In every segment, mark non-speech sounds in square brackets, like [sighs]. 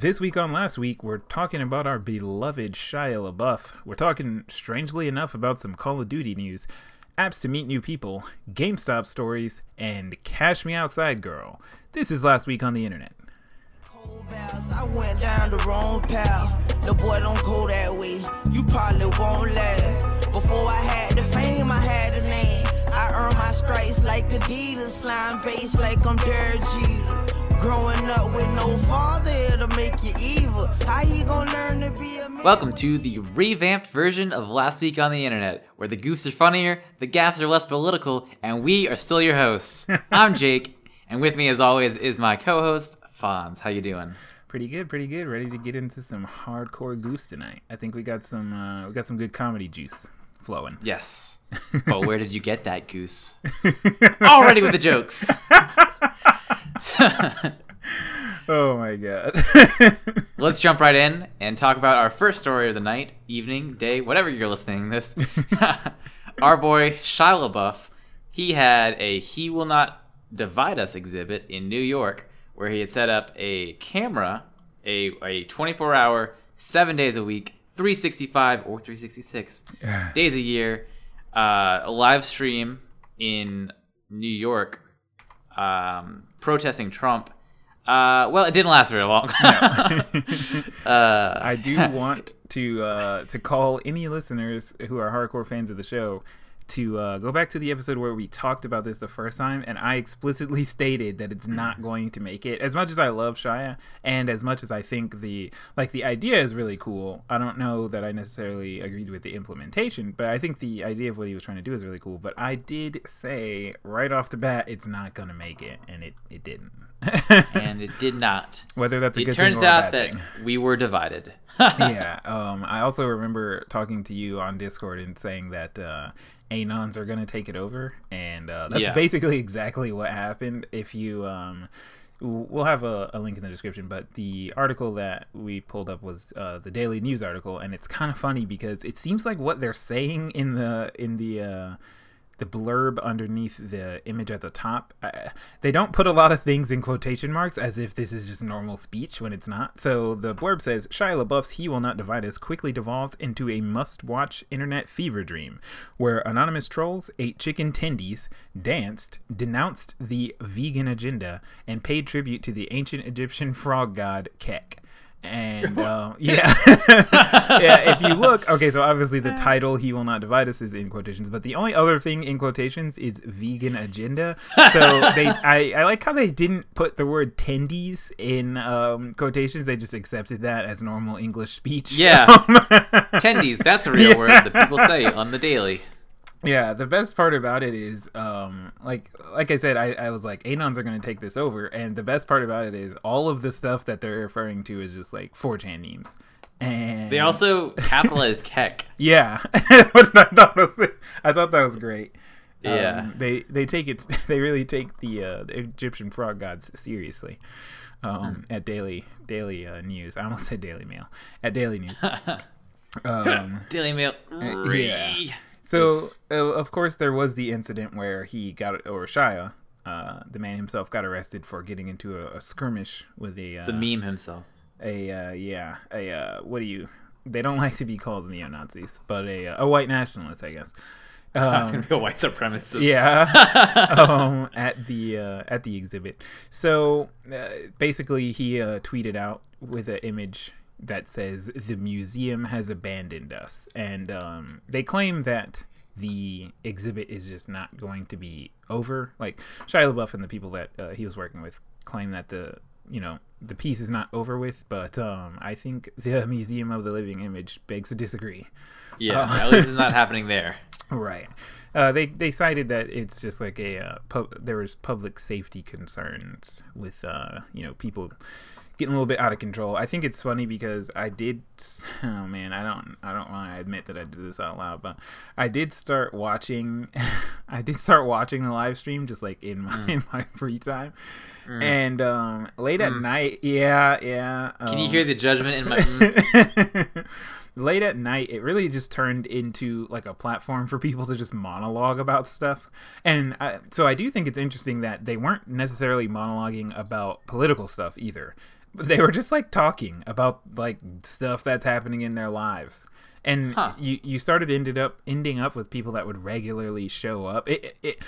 This week on Last Week, we're talking about our beloved Shia LaBeouf. We're talking, strangely enough, about some Call of Duty news, apps to meet new people, GameStop stories, and Cash Me Outside Girl. This is Last Week on the Internet. I went down the wrong path. The boy don't go that way. You probably won't. Before I had the fame, I had name. I earned my stripes like Adidas, slime like I'm Derek Jeter. Growing up with no father, it'll make you evil. How you gonna learn to be a man? Welcome to the revamped version of Last Week on the Internet, where the goofs are funnier, the gaffs are less political, and we are still your hosts. [laughs] I'm Jake, and with me, as always, is my co-host Fonz. How you doing? Pretty good, pretty good. Ready to get into some hardcore goose tonight. I think we got some uh, we got some good comedy juice flowing. Yes. [laughs] Oh, where did you get that goose? [laughs] Already with the jokes. [laughs] Oh my god. [laughs] Let's jump right in and talk about our first story of the night, evening, day, whatever you're listening to this. [laughs] our boy Shia LaBeouf, he had a "He Will Not Divide Us" exhibit in New York, where he had set up a camera, a a 24-hour, seven days a week, 365 or 366 days a year, uh, a live stream in New York, um, protesting Trump. Uh, well, it didn't last very long. [laughs] [laughs] uh, I do want to uh, to call any listeners who are hardcore fans of the show to uh, go back to the episode where we talked about this the first time, and I explicitly [laughs] stated that it's not going to make it. As much as I love Shia, and as much as I think the like the idea is really cool, I don't know that I necessarily agreed with the implementation. But I think the idea of what he was trying to do is really cool. But I did say right off the bat, it's not going to make it, and it it didn't. [laughs] and it did not. Whether that's a It good thing or a bad thing. It turns out that we were divided. [laughs] yeah. Um, I also remember talking to you on Discord and saying that uh, Anons are going to take it over, and uh, that's Yeah. basically [laughs] exactly what happened. If you, um, we'll have a, a link in the description, but the article that we pulled up was uh, the Daily News article, and it's kind of funny because it seems like what they're saying in the in the uh, the blurb underneath the image at the top, uh, they don't put a lot of things in quotation marks as if this is just normal speech when it's not. So the blurb says Shia LaBeouf's He Will Not Divide Us quickly devolved into a must watch internet fever dream where anonymous trolls ate chicken tendies, danced, denounced the vegan agenda, and paid tribute to the ancient Egyptian frog god Kek. And uh, [laughs] yeah, [laughs] yeah. If you look, okay, so obviously the title "He Will Not Divide Us" is in quotations, but the only other thing in quotations is "vegan agenda." So [laughs] they, I, I like how they didn't put the word "tendies" in um, quotations. They just accepted that as normal English speech. Yeah. Um, Tendies, that's a real word that people say on the daily. Yeah, the best part about it is, um, like, like I said, I, I was like, Anons are going to take this over, and the best part about it is all of the stuff that they're referring to is just like 4chan memes, and They also capitalize [laughs] Kek. yeah, [laughs] which I thought was, I thought that was great. Yeah. Um, they they take it, [laughs] they really take the, uh, the Egyptian frog gods seriously. Um, at daily daily uh, news, I almost said Daily Mail. At Daily News, um, Daily Mail. yeah. So, uh, of course, there was the incident where he got, or Shia, uh, the man himself, got arrested for getting into a, a skirmish with a, uh, The meme himself. a, uh, yeah, a, uh, what do you, they don't [laughs] like to be called neo Nazis, but a, a white nationalist, I guess. [laughs] Um, gonna be a white supremacist. yeah [laughs] um at the uh at the exhibit so uh, basically he uh tweeted out with an image that says the museum has abandoned us and um they claim that the exhibit is just not going to be over like Shia LaBeouf and the people that uh, he was working with claim that the you know the piece is not over with but um i think the [laughs] museum of the living image begs to disagree Yeah. Uh, At least it's not [laughs] happening there. Right. Uh, they they cited that it's just like a uh, pub- there was public safety concerns with uh, you know people getting a little bit out of control. I think it's funny because I did [laughs] oh man, I don't I don't want to admit that I did this out loud, but I did start watching [laughs] I did start watching the live stream just like in my [laughs] in my free time. And um late at night, yeah, yeah. Can you um, hear the judgment in my? Mm. late at night it really just turned into like a platform for people to just monologue about stuff and I, so i do think it's interesting that they weren't necessarily monologuing about political stuff either they were just like talking about like stuff that's happening in their lives and Huh. you you started ended up ending up with people that would regularly show up it, it, it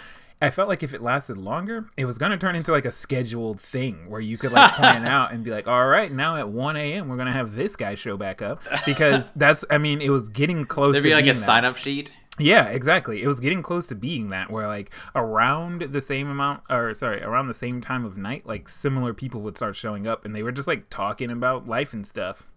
I felt like if it lasted longer, it was gonna turn into like a scheduled thing where you could like plan [laughs] out and be like, "All right, now at one a.m. we're gonna have this guy show back up," because that's, I mean, it was getting close. There'd to be like a that. sign up sheet. Yeah, exactly. It was getting close to being that where like around the same amount or sorry, around the same time of night, like similar people would start showing up and they were just like talking about life and stuff.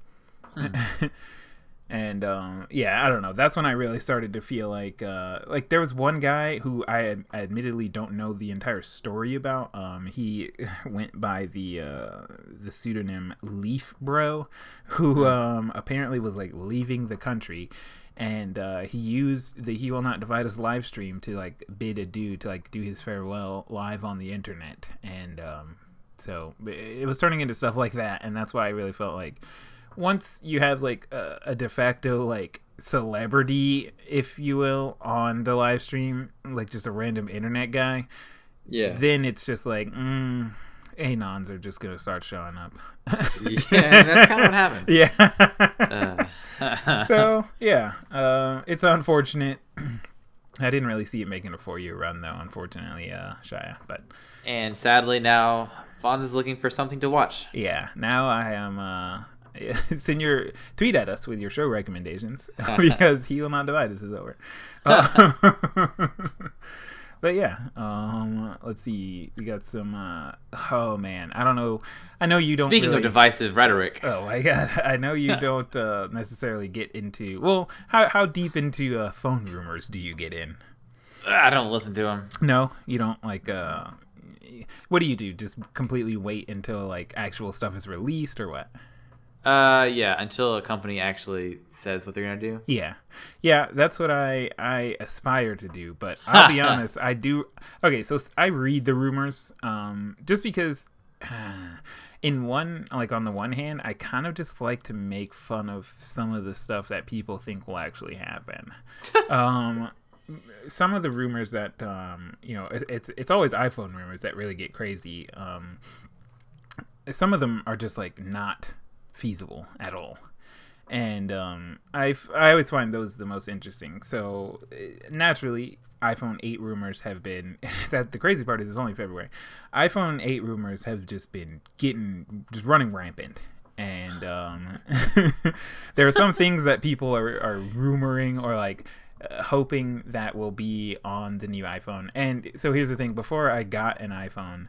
[laughs] and um yeah, I don't know. That's when I really started to feel like uh like there was one guy who I, I admittedly don't know the entire story about. Um he [laughs] went by the uh the pseudonym Leaf Bro who um apparently was like leaving the country and uh, he used the "He Will Not Divide Us" live stream to like bid adieu to like do his farewell live on the internet, and um, so it was turning into stuff like that, and that's why I really felt like once you have like a, a de facto like celebrity, if you will, on the live stream, like just a random internet guy, Yeah. then it's just like. Mm, Anons are just gonna start showing up. [laughs] yeah, that's kind of what happened. [laughs] yeah. Uh, so yeah, uh, it's unfortunate. [clears throat] I didn't really see it making a four-year run though, unfortunately, uh, Shia. But and sadly now Fonz is looking for something to watch. yeah, now I am. Uh, [laughs] send your tweet at us with your show recommendations because he will not divide. This is over. Uh, but yeah, um, let's see. We got some. Uh, oh man, I don't know. I know you don't. Speaking really... of divisive rhetoric, Oh my [laughs] god! I know you [laughs] don't uh, necessarily get into. Well, how how deep into uh, phone rumors do you get in? I don't listen to him. No, you don't like. Uh, what do you do? Just completely wait until like actual stuff is released, or what? Uh, yeah, until a company actually says what they're gonna do. Yeah, yeah, that's what I I aspire to do. But [laughs] I'll be honest, I do. Okay, so I read the rumors, um, just because. [sighs] in one like on the one hand i kind of just like to make fun of some of the stuff that people think will actually happen [laughs] um some of the rumors that um you know it, it's it's always iphone rumors that really get crazy um some of them are just like not feasible at all. And um i i always find those the most interesting. So eh, naturally iphone 8 rumors have been [laughs] that the crazy part is it's only february. iphone 8 rumors have just been getting just running rampant. And um [laughs] there are some things that people are are rumoring or like uh, hoping that will be on the new iphone. And so here's the thing. Before i got an iphone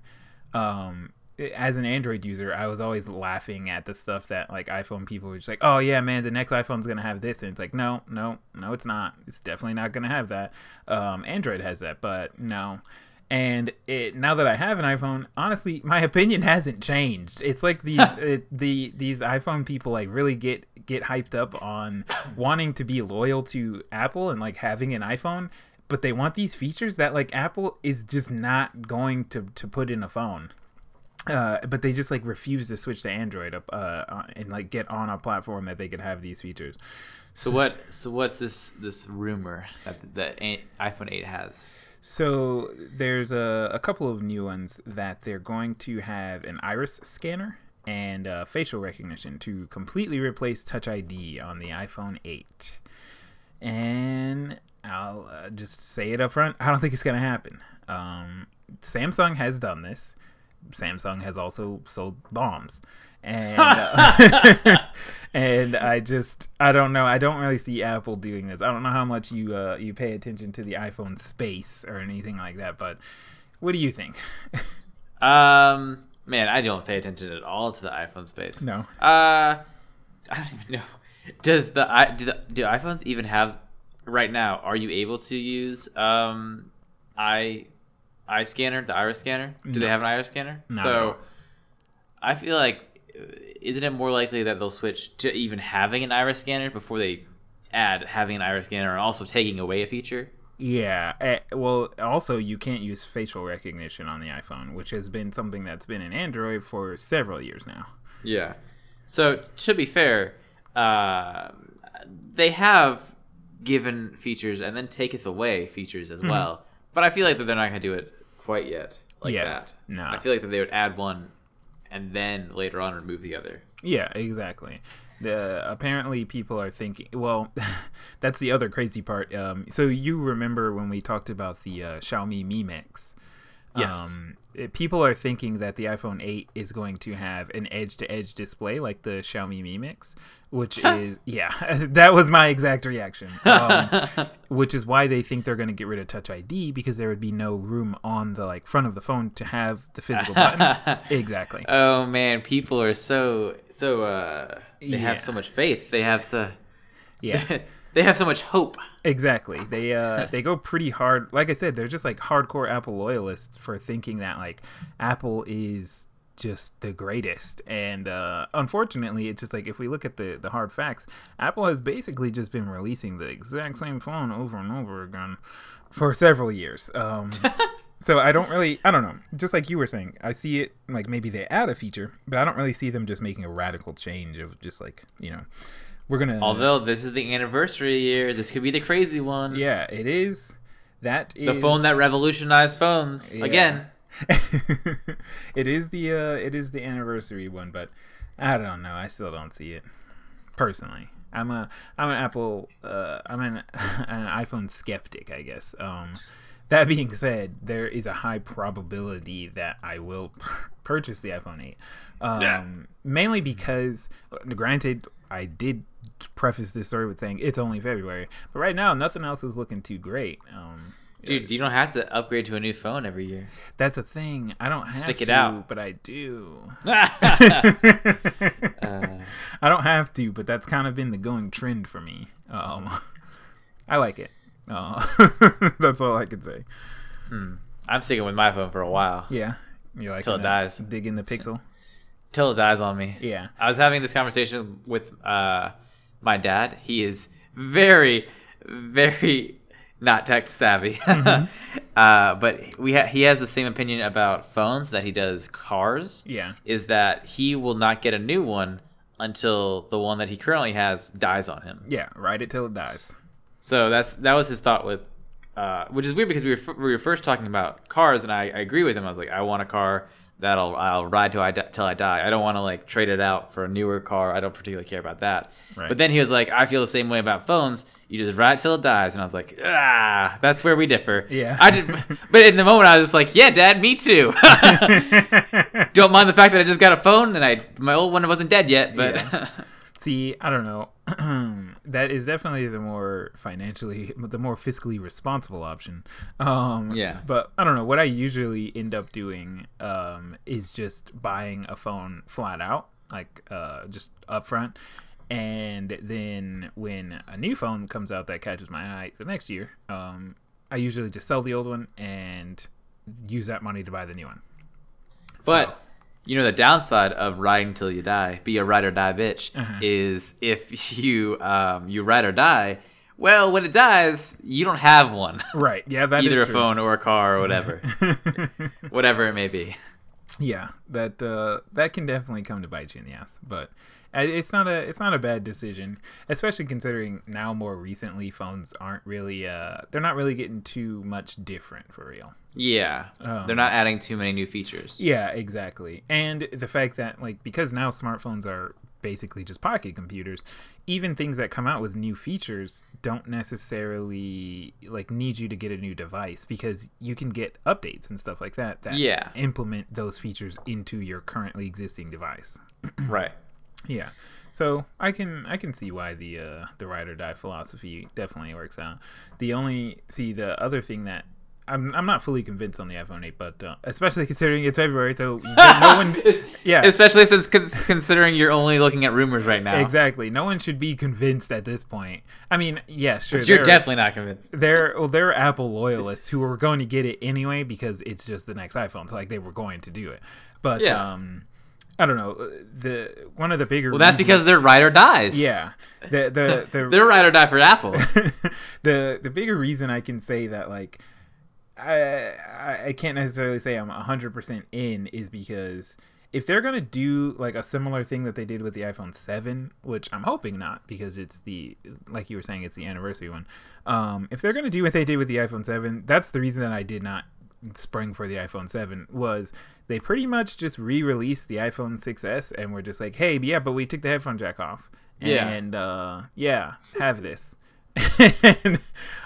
um as an Android user, I was always laughing at the stuff that like iPhone people were just like, "Oh yeah, man, the next iPhone's gonna have this," and it's like, no, no, no, it's not. It's definitely not gonna have that. Um, Android has that, but no. And it now that I have an iPhone, honestly, my [laughs] opinion hasn't changed. It's like these [laughs] it, the these iPhone people like really get get hyped up on wanting to be loyal to Apple and like having an iPhone, but they want these features that like Apple is just not going to to put in a phone uh, but they just like refuse to switch to Android up uh, and like get on a platform that they could have these features. So what? So what's this this rumor that that a- iPhone 8 has? So there's a, a couple of new ones that they're going to have an iris scanner and uh, facial recognition to completely replace Touch ID on the iPhone 8. And I'll uh, just say it up front. I don't think it's going to happen. Um, Samsung has done this. Samsung has also sold bombs. And [laughs] uh, [laughs] and I just I don't know I don't really see Apple doing this. I don't know how much you uh, you pay attention to the iPhone space or anything like that, but what do you think? Um, man, I don't pay attention at all to the iPhone space. No. Uh, I don't even know. Does the i do the do iPhones even have right now? Are you able to use um, i eye scanner, the iris scanner? Do they have an iris scanner? At so. I feel like uh, isn't it more likely that they'll switch to even having an iris scanner before they add having an iris scanner and also taking away a feature? Yeah. eh, well, also you can't use facial recognition on the iPhone, which has been something that's been in Android for several years now. Yeah. So to be fair, uh, they have given features and then taketh away features as well. But I feel like that they're not going to do it quite yet like Yeah, that. no. I feel like that they would add one and then later on remove the other. Yeah, exactly. The apparently people are thinking. Well, [laughs] that's the other crazy part. Um, so you remember when we talked about the uh, Xiaomi Mi Mix? Yes. Um, it- people are thinking that the iPhone 8 is going to have an edge-to-edge display like the Xiaomi Mi Mix, which [laughs] is yeah, [laughs] that was my exact reaction. [laughs] Um, which is why they think they're going to get rid of Touch ID because there would be no room on the like front of the phone to have the physical button. exactly. Oh man, people are so so uh they Yeah. have so much faith. They have so Yeah. They have so much hope. Exactly. They uh they go pretty hard. Like I said, they're just like hardcore Apple loyalists for thinking that like Apple is just the greatest. And uh unfortunately, it's just like if we look at the the hard facts, Apple has basically just been releasing the exact same phone over and over again for several years. Um [laughs] So I don't really, I don't know. Just like you were saying, I see it like maybe they add a feature, but I don't really see them just making a radical change of just like you know, we're gonna. Although this is the anniversary year, this could be the crazy one. Yeah, it is. That is The phone that revolutionized phones Yeah. again. [laughs] it is the uh, it is the anniversary one, but I don't know. I still don't see it personally. I'm a I'm an Apple uh, I'm an [laughs] an iPhone skeptic, I guess. Um, that being said, there is a high probability that I will pur- [laughs] purchase the iPhone 8. Um, Yeah. Mainly because, granted, I did preface this story with saying it's only February, but right now nothing else is looking too great. Um, Dude, you don't have to upgrade to a new phone every year. That's a thing. I don't have Stick it to, out. but I do. [laughs] [laughs] Uh, I don't have to, but that's kind of been the going trend for me. Um, I like it. Uh, [laughs] that's all I can say. I'm sticking with my phone for a while. Yeah, you like Till it dies. Dig in the pixel. Till it dies on me. Yeah. I was having this conversation with uh, my dad. He is very, very not tech savvy. [laughs] Mm-hmm. uh, but we ha- he has the same opinion about phones that he does cars. Yeah. Is that he will not get a new one until the one that he currently has dies on him. Yeah, ride it till it dies. So that's that was his thought with, uh, which is weird because we were, f- we were first talking about cars, and I, I agree with him. I was like, I want a car that'll I'll ride till I di- till I die. I don't want to like trade it out for a newer car. I don't particularly care about that. Right. But then he was like, I feel the same way about phones. You just ride till it dies, and I was like, ah, that's where we differ. Yeah. I did, [laughs] but in the moment I was just like, yeah, Dad, me too. [laughs] don't mind the fact that I just got a phone and I my old one wasn't dead yet, but. Yeah. [laughs] See, I don't know. [clears throat] that is definitely the more financially, the more fiscally responsible option. Um, Yeah. But I don't know. What I usually end up doing um, is just buying a phone flat out, like uh, just upfront. And then when a new phone comes out that catches my eye the next year, um, I usually just sell the old one and use that money to buy the new one. But So- you know the downside of riding till you die, be a ride or die bitch, Uh-huh. is if [laughs] you um, you ride or die. Well, when it dies, you don't have one, Right. Yeah, that [laughs] is either a true. phone or a car or [laughs] whatever, whatever it may be. Yeah, that uh, that can definitely come to bite you in the ass, but uh, it's not a it's not a bad decision, especially considering now more recently phones aren't really uh they're not really getting too much different for real. Yeah, Um, they're not adding too many new features. Yeah, exactly, and the fact that like because now smartphones are basically just pocket computers, even things that come out with new features don't necessarily like need you to get a new device because you can get updates and stuff like that that Yeah. implement those features into your currently existing device. [clears throat] Right. Yeah. So I can I can see why the uh, the ride or die philosophy definitely works out. The only see the other thing that I'm I'm not fully convinced on the iPhone 8, but uh, especially considering it's February, so no one [laughs] yeah Especially since considering you're only looking at rumors right now. exactly no one should be convinced at this point. I mean, yeah, sure. But you're definitely not convinced. They're well, they're Apple loyalists who were going to get it anyway because it's just the next iPhone. So like they were going to do it, but Yeah. um, I don't know. The one of the bigger Well, that's reasons- because they're ride or dies. yeah the the [laughs] the They're ride or die for Apple. [laughs] the the bigger reason I can say that like I I- can't necessarily say I'm 100% in is because if they're going to do like a similar thing that they did with the iPhone 7, which I'm hoping not because it's the like you were saying it's the anniversary one. Um if they're going to do what they did with the iPhone 7, that's the reason that I did not spring for the iPhone 7 was they pretty much just re-released the iPhone 6s and were just like, hey, yeah, but we took the headphone jack off. Yeah. And uh, yeah, have this. [laughs] and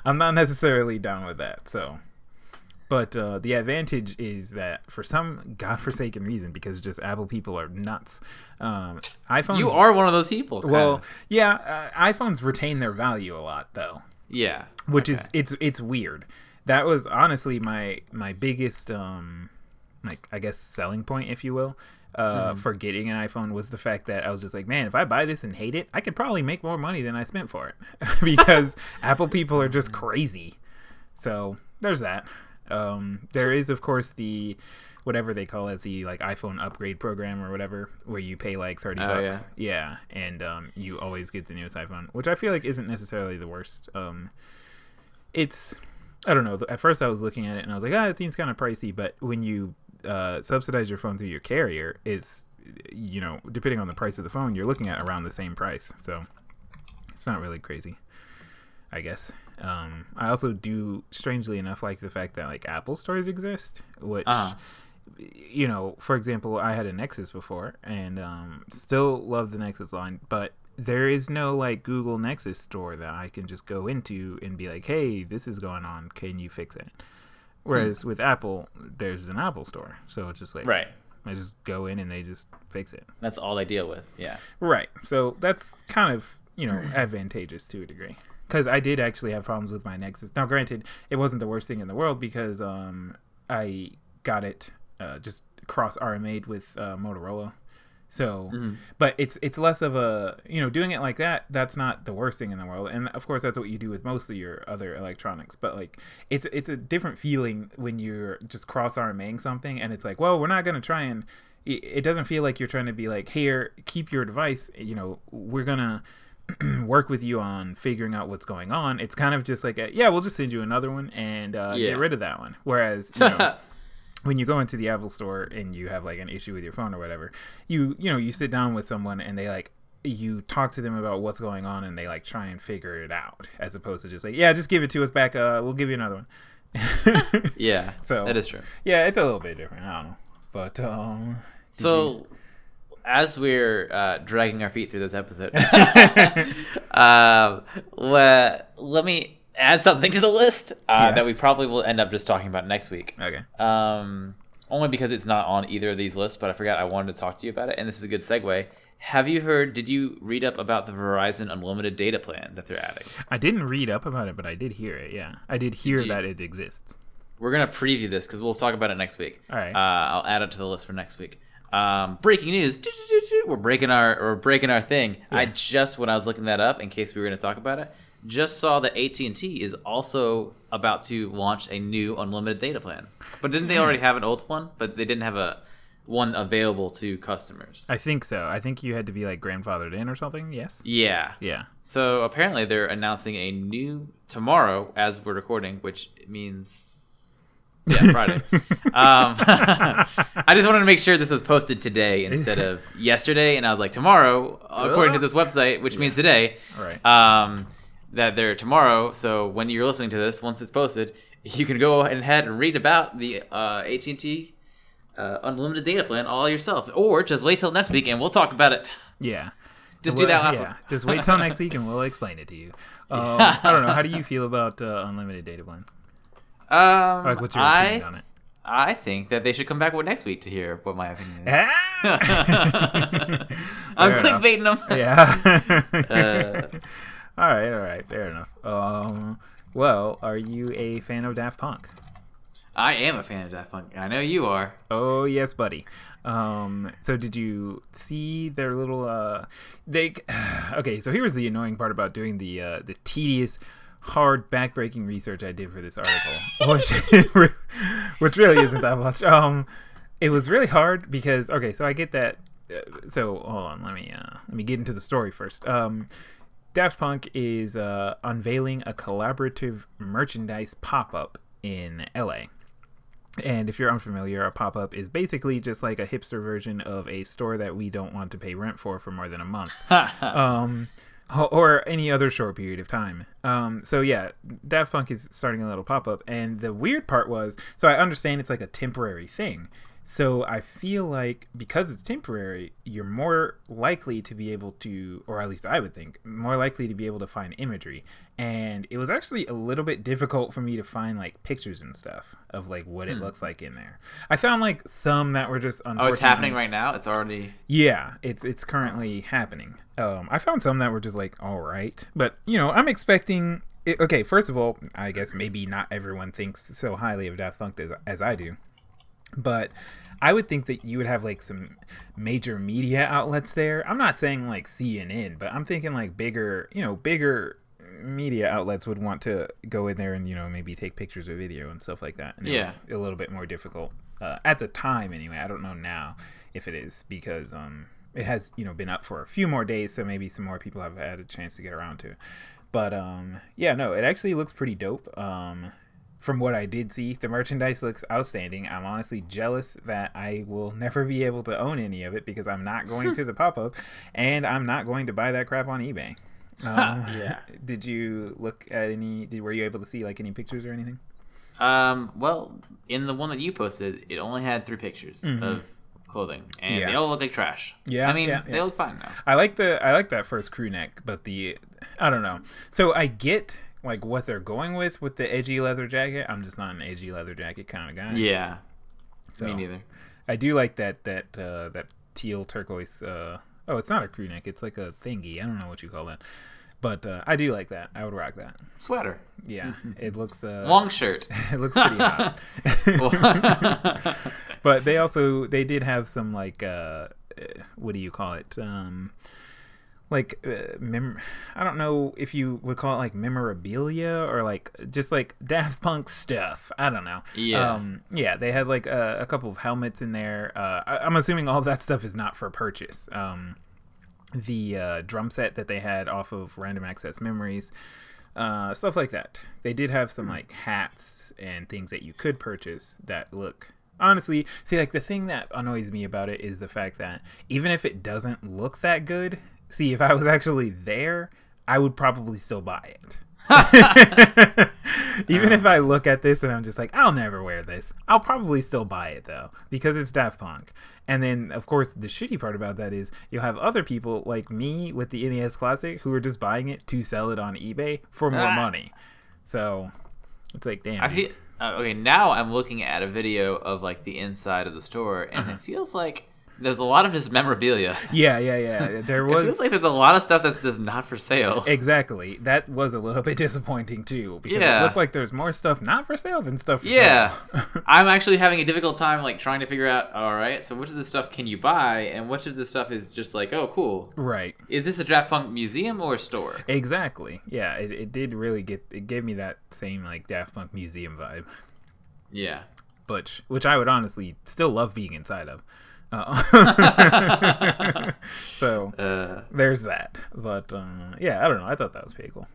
I'm not necessarily down with that. So, but uh, the advantage is that for some godforsaken reason, because just Apple people are nuts, um, iPhones. You are one of those people. well, of. yeah. Uh, iPhones retain their value a lot though, yeah. which Okay. is it's it's weird. That was honestly my my biggest um like I guess selling point, if you will. Uh, Mm-hmm. for getting an iPhone was the fact that I was just like, man, if I buy this and hate it, I could probably make more money than I spent for it [laughs] because [laughs] Apple people are just crazy. So there's that. Um, there is, of course, the whatever they call it, the like iPhone upgrade program or whatever, where you pay like thirty Oh, bucks. Yeah. and um, you always get the newest iPhone, which I feel like isn't necessarily the worst. Um, it's I don't know. At first, I was looking at it and I was like, ah, it seems kind of pricey. But when you uh, subsidize your phone through your carrier, it's you know, depending on the price of the phone, you're looking at around the same price. So it's not really crazy, I guess. Um, I also do, strangely enough, like the fact that like Apple stores exist, which. Uh-huh. You know, for example, I had a Nexus before, and um, still love the Nexus line, but there is no like Google Nexus store that I can just go into and be like, "Hey, this is going on. Can you fix it?" Whereas with Apple, there's an Apple store, so it's just like Right. I just go in and they just fix it. That's all they deal with. Yeah. Right. So that's kind of you know advantageous to a degree because I did actually have problems with my Nexus. Now, granted, it wasn't the worst thing in the world because um I got it uh, just cross RMA'd with uh, Motorola. So, but it's it's less of a you know doing it like that. That's not the worst thing in the world, and of course that's what you do with most of your other electronics. But like it's it's a different feeling when you're just cross RMAing something, and it's like, well, we're not gonna try and. It it doesn't feel like you're trying to be like, here, keep your device. You know, we're gonna [clears throat] work with you on figuring out what's going on. It's kind of just like, a, yeah, we'll just send you another one and uh, Yeah. get rid of that one. Whereas, you know, [laughs] when you go into the Apple store and you have like an issue with your phone or whatever, you you know you sit down with someone and they like you talk to them about what's going on and they like try and figure it out as opposed to just like yeah just give it to us back uh we'll give you another one. [laughs] yeah. [laughs] So- that is true. yeah, it's a little bit different. I don't know, but um. So, as we're uh, dragging our feet through this episode, [laughs] [laughs] um, le- let me add something to the list uh, Yeah. that we probably will end up just talking about next week. okay. Um, only because it's not on either of these lists, but I forgot I wanted to talk to you about it, and this is a good segue. Have you heard? Did you read up about the Verizon unlimited data plan that they're adding? I didn't read up about it, but I did hear it. Yeah, I did hear you- that it exists. We're gonna preview this because we'll talk about it next week. All right. Uh, I'll add it to the list for next week. Um, breaking news. We're breaking our we're breaking our thing. I just when I was looking that up in case we were gonna talk about it, just saw that AT and T is also about to launch a new unlimited data plan. But didn't they already have an old one? But they didn't have a one available to customers. I think so. I think you had to be like grandfathered in or something. Yes. yeah. Yeah. So apparently they're announcing a new tomorrow as we're recording, which means yeah Friday. um, [laughs] I just wanted to make sure this was posted today instead of [laughs] yesterday, and I was like tomorrow, according to this website, which means today. All right. Um, that they're tomorrow. So when you're listening to this, once it's posted, you can go ahead and read about the uh, AT&T uh, unlimited data plan all yourself, or just wait till next week and we'll talk about it. Yeah. Just Well, do that last yeah. one. Just wait till next week and [laughs] we'll explain it to you. Um, I don't know. How do you feel about uh, unlimited data plans? Um, Like, what's your I opinion on it? I think that they should come back with next week to hear what my opinion is. Ah! [laughs] I'm enough. clickbaiting them. yeah. [laughs] Uh, all right. All right. Fair enough. Um. Well, are you a fan of Daft Punk? I am a fan of Daft Punk. I know you are. Oh yes, buddy. Um, so did you see their little uh they [sighs] okay, so here's the annoying part about doing the uh the tedious hard backbreaking research I did for this article. which [laughs] which really isn't that much. Um it was really hard because okay, so I get that uh, so hold on, let me uh let me get into the story first. Um Daft Punk is uh unveiling a collaborative merchandise pop-up in LA. And if you're unfamiliar, a pop up is basically just like a hipster version of a store that we don't want to pay rent for for more than a month. [laughs] um, [laughs] or any other short period of time. Um, so yeah, Daft Punk is starting a little pop up, and the weird part was, so I understand it's like a temporary thing. So I feel like because it's temporary, you're more likely to be able to, or at least I would think, more likely to be able to find imagery. And it was actually a little bit difficult for me to find like pictures and stuff of like what it looks like in there. I found like some that were just Hmm. Oh, it's happening right now. It's already. yeah, it's it's currently happening. Um, I found some that were just like all right, but you know, I'm expecting. It, okay, first of all, I guess maybe not everyone thinks so highly of Daft Punk as, as I do, but I would think that you would have like some major media outlets there. I'm not saying like CNN, but I'm thinking like bigger, you know, bigger media outlets would want to go in there and you know maybe take pictures or video and stuff like that. And Yeah. a little bit more difficult uh, at the time anyway. I don't know now if it is because um it has you know been up for a few more days, so maybe some more people have had a chance to get around to. it. But um yeah, no, it actually looks pretty dope. Um from what I did see, the merchandise looks outstanding. I'm honestly jealous that I will never be able to own any of it because I'm not going to [laughs] the pop up, and I'm not going to buy that crap on eBay. Um, Yeah. [laughs] Did you look at any? Did, were you able to see like any pictures or anything? Um. Well, in the one that you posted, it only had three pictures of clothing, and Yeah. they all look like trash. Yeah, I mean, yeah, they look fine now. I like the I like that first crew neck, but the I don't know. So I get like what they're going with with the edgy leather jacket. I'm just not an edgy leather jacket kind of guy. Yeah. so Me neither. I do like that that uh, that teal turquoise. Uh, oh, it's not a crew neck. It's like a thingy. I don't know what you call that, but uh, I do like that. I would rock that. Sweater. Yeah, it looks uh, [laughs] Long shirt. [laughs] it looks pretty hot. [laughs] but they also they did have some like uh, uh, what do you call it? Um, like uh, mem- I don't know if you would call it like memorabilia or like just like [laughs] Daft Punk stuff. I don't know. Yeah. Um, yeah, they had like a, a couple of helmets in there. Uh, I, I'm assuming all that stuff is not for purchase. Um, the uh, drum set that they had off of Random Access Memories, uh, stuff like that. They did have some like hats and things that you could purchase that look. Honestly, see, like the thing that annoys me about it is the fact that even if it doesn't look that good, see, if I was actually there, I would probably still buy it. [laughs] Even if I look at this and I'm just like, I'll never wear this, I'll probably still buy it though because it's Daft Punk. And then, of course, the shitty part about that is you'll have other people like me with the NES Classic who are just buying it to sell it on eBay for more Ah. money. So it's like, damn. I feel uh, okay. Now I'm looking at a video of like the inside of the store, and Uh-huh. it feels like there's a lot of just memorabilia. yeah, yeah, yeah. [laughs] There It was feels like there's a lot of stuff that's just not for sale. exactly that was a little [laughs] bit disappointing too because Yeah. it looked like there's more stuff not for sale than stuff for Yeah, sale. [laughs] I'm actually having a difficult time like trying to figure out. All right, so which of this stuff can you buy, and which of this stuff is just like, oh, cool. right. Is this a Draft Punk museum or a store? Exactly. Yeah, it, it did really get it gave me that same like Daft Punk museum vibe, Yeah. which which I would honestly still love being inside of. Uh, [laughs] so Uh, there's that. But uh, yeah, I don't know. I thought that was pretty cool.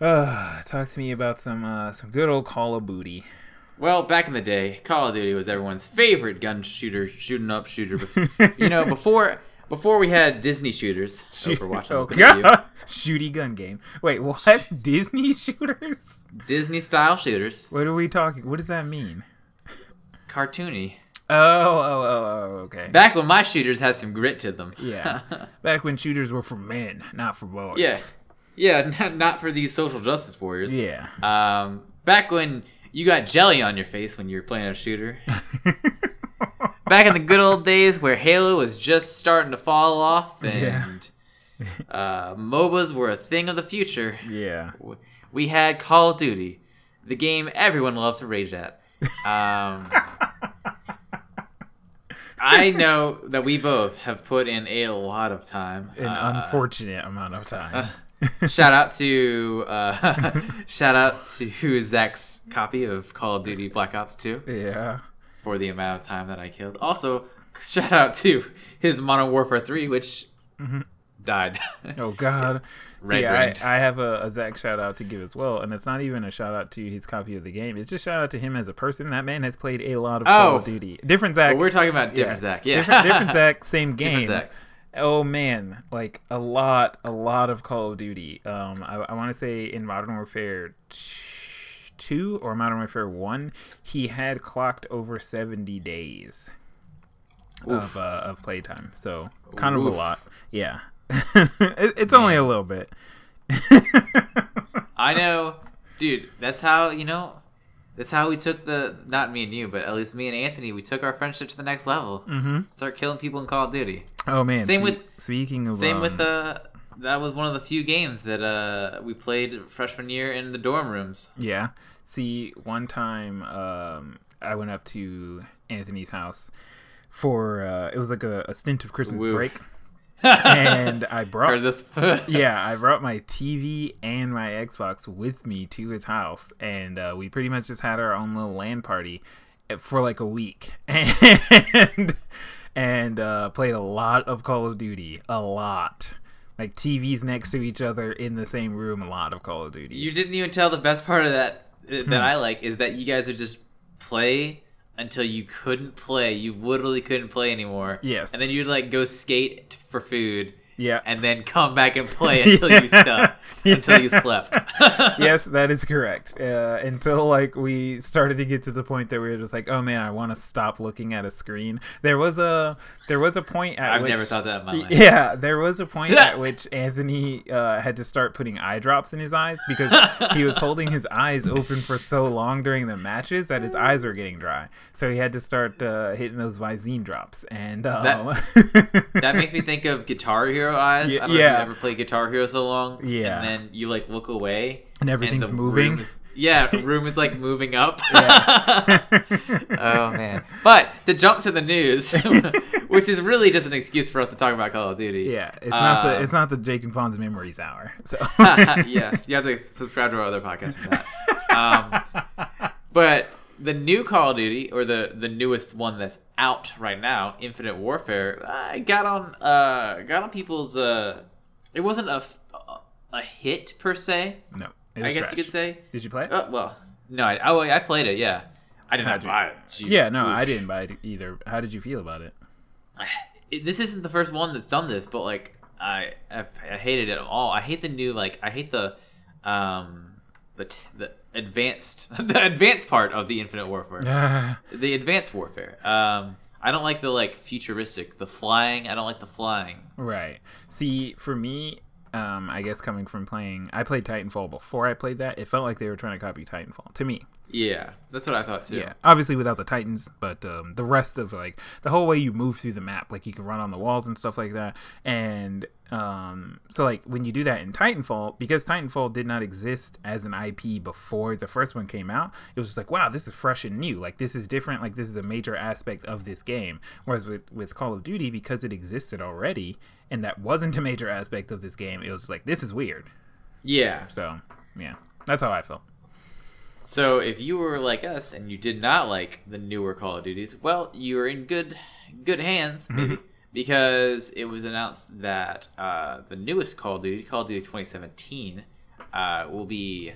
Uh, talk to me about some uh, some good old Call of Booty. well, back in the day, Call of Duty was everyone's favorite gun shooter, shooting up shooter. You know, before before we had Disney shooters, Overwatch. I'm oh god, [laughs] shooty gun game. Wait, what? Disney [laughs] shooters? Disney style shooters, What are we talking? What does that mean? cartoony. Oh, oh, oh, oh, okay. Back when my shooters had some grit to them. Yeah. [laughs] Back when shooters were for men, not for boys. yeah. Yeah, [laughs] not, not for these social justice warriors. Yeah. Um, back when you got jelly on your face when you were playing a shooter. [laughs] back in the good old days where Halo was just starting to fall off and uh, MOBAs were a thing of the future. yeah. We had Call of Duty, the game everyone loved to rage at. Um, I [laughs] know that we both have put in a lot of time. An uh, unfortunate amount of time. [laughs] shout out to uh, [laughs] shout out to Zach's copy of Call of Duty Black Ops 2 yeah. for the amount of time that I killed. Also, shout out to his Modern Warfare 3, which died. [laughs] Oh God. Red [laughs] See, I. I have a, a Zach shout out to give as well, and it's not even a shout out to his copy of the game. It's just shout out to him as a person. That man has played a lot of Call Oh. of Duty. Different Zach. But we're talking about different yeah. Zach. Yeah, Different, different [laughs] Zach, same game. Different Zachs. Oh man, like a lot, a lot of Call of Duty. Um, I, I want to say in Modern Warfare two or Modern Warfare one, he had clocked over seventy days of uh, of playtime. So kind of Oof. a lot. Yeah, [laughs] it's only a little bit. I know, dude. That's how you know. That's how we took the not me and you, but at least me and Anthony. We took our friendship to the next level. Mm-hmm. Start killing people in Call of Duty. Oh man. Same with- speaking of Same um, with uh that was one of the few games that uh we played freshman year in the dorm rooms. Yeah. See, one time um, I went up to Anthony's house for uh, it was like a, a stint of Christmas Woo. break, and I [laughs] brought this? [laughs] yeah, I brought my TV and my Xbox with me to his house, and uh, we pretty much just had our own little LAN party for like a week, [laughs] and and uh, played a lot of Call of Duty, a lot. Like TVs next to each other in the same room, a lot of Call of Duty. You didn't even tell the best part of that Hmm. that I like is that you guys would just play until you couldn't play. You literally couldn't play anymore. Yes. And then you'd like go skate for food. Yeah. And then come back and play [laughs] until you Yeah. slept. Until you slept. [laughs] yes, [laughs] that is correct. Uh, until like we started to get to the point that we were just like, oh man, I want to stop looking at a screen. There was a there was a point at I've which never thought that in my life. yeah, there was a point at which Anthony uh, had to start putting eye drops in his eyes because he was holding his eyes open for so long during the matches that his eyes were getting dry. So he had to start uh, hitting those Visine drops, and um, That makes me think of Guitar Hero eyes. Yeah, I don't know if you ever played Guitar Hero so long. Yeah. And then you like look away. And everything's the moving. room is- yeah, room is like moving up. Yeah. [laughs] [laughs] oh man. But to jump to the news, [laughs] which is really just an excuse for us to talk about Call of Duty. yeah, it's not the Uh, it's not the Jake and Fonz memories hour. So yes, you have to subscribe to our other podcast for that. Um, but the new Call of Duty, or the the newest one that's out right now, Infinite Warfare, I got on uh got on people's uh, it wasn't a a hit per se. no, I guess trash. you could say. Did you play it? Uh, well, no, I oh I played it. Yeah, I did How'd not you- buy it. Gee, yeah, no, oof. I didn't buy it either. How did you feel about [sighs] it? this isn't the first one that's done this, but like I I've, I hated it all. I hate the new like I hate the um the t- the advanced [laughs] the advanced part of the Infinite Warfare. [laughs] the advanced warfare. Um I don't like the like futuristic, the flying. I don't like the flying. right. See, for me, um, I guess coming from playing, I played Titanfall before I played that. It felt like they were trying to copy Titanfall to me. Yeah, that's what I thought too. Yeah, obviously without the Titans, but um, the rest of like the whole way you move through the map, like you can run on the walls and stuff like that. And um, so like when you do that in Titanfall, because Titanfall did not exist as an IP before the first one came out, it was just like wow, this is fresh and new. Like this is different. Like this is a major aspect of this game. Whereas with with Call of Duty, because it existed already and that wasn't a major aspect of this game, it was like this is weird. Yeah. So yeah, that's how I felt. So if you were like us and you did not like the newer Call of Duties, well, you were in good good hands, maybe, because it was announced that uh, the newest Call of Duty, Call of Duty 2017, uh, will be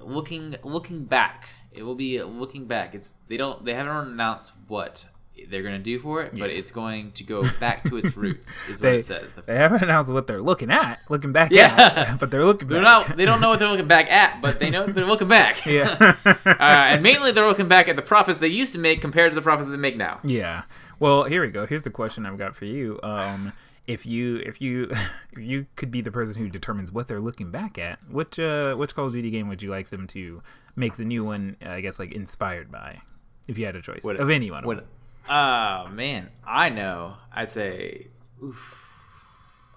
looking looking back. It will be looking back. It's they don't they haven't announced what they're going to do for it, but it's going to go back to its [laughs] roots. Is what They, it says. The- they haven't announced what they're looking at, looking back Yeah. at, but they're looking They're back. not. They don't know what they're looking back at, but they know they're looking back. [laughs] Yeah. [laughs] uh, and mainly they're looking back at the profits they used to make compared to the profits they make now. Yeah. Well, here we go. Here's the question I've got for you. Um, if you if you if you could be the person who determines what they're looking back at, which uh which Call of Duty game would you like them to make the new one? I guess like inspired by, if you had a choice Would- of anyone. What? Oh man, I know. I'd say. Oof.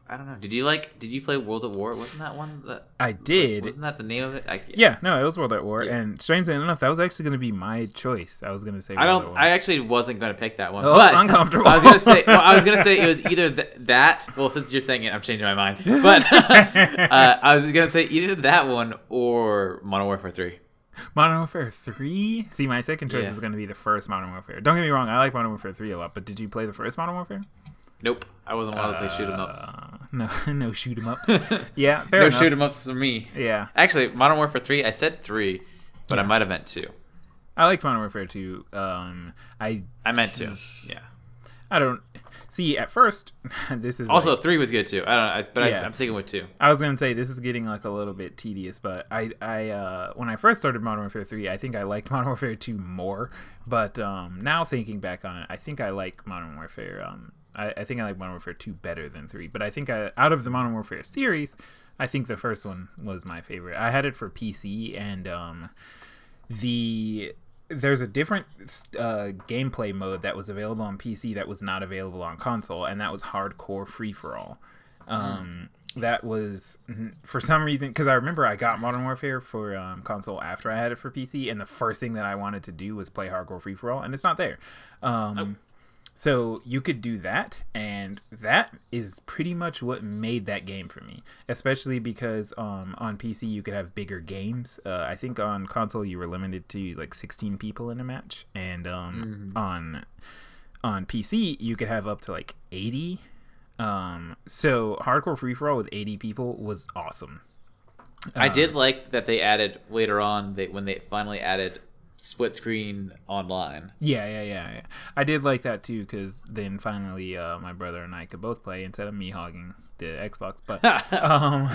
I don't know. Did you like? Did you play World at War? Wasn't that one that? I did. Wasn't that the name of it? I, Yeah, no, it was World at War, Yeah. and strangely enough, that was actually going to be my choice. I was going to say. I don't. I actually wasn't going to pick that one. Oh, but uncomfortable. I was gonna say. Well, I was gonna say it was either th- that. Well, since you're saying it, I'm changing my mind. But [laughs] uh, I was gonna say either that one or Modern Warfare Three. Modern Warfare 3? See, my second choice Yeah. is going to be the first Modern Warfare. Don't get me wrong, I like Modern Warfare 3 a lot, but did you play the first Modern Warfare? Nope, I wasn't allowed to play shoot 'em ups. Uh, no, [laughs] no shoot 'em ups. [laughs] yeah, fair No enough. shoot 'em ups for me. Yeah, Actually, Modern Warfare Three. I said three, but I might have meant two. I like Modern Warfare 2. Um, I I meant two. Yeah. I don't See, at first, [laughs] this is Also, like- three was good too. I don't know, but I, Yeah. I'm sticking with two. I was gonna say this is getting like a little bit tedious, but I I uh, when I first started Modern Warfare three, I think I liked [laughs] Modern Warfare two more. But um, now thinking back on it, I think I like Modern Warfare. Um, I, I think I like Modern Warfare two better than three. But I think I, out of the Modern Warfare series, I think the first one was my favorite. I had it for PC, and um, the there's a different uh, gameplay mode that was available on PC that was not available on console, and that was hardcore free for all. Um, That was for some reason because I remember I got Modern Warfare for um, console after I had it for PC, and the first thing that I wanted to do was play hardcore free for all, and it's not there. Um, So you could do that, and that is pretty much what made that game for me. Especially because um, on PC you could have bigger games. Uh, I think on console you were limited to like 16 people in a match, and um, on on PC you could have up to like 80. Um, so hardcore free for all with 80 people was awesome. I did like that they added later on. They when they finally added split screen online. Yeah, yeah, yeah, yeah. I did like that too because then finally uh, my brother and I could both play instead of me hogging the Xbox. But [laughs] um,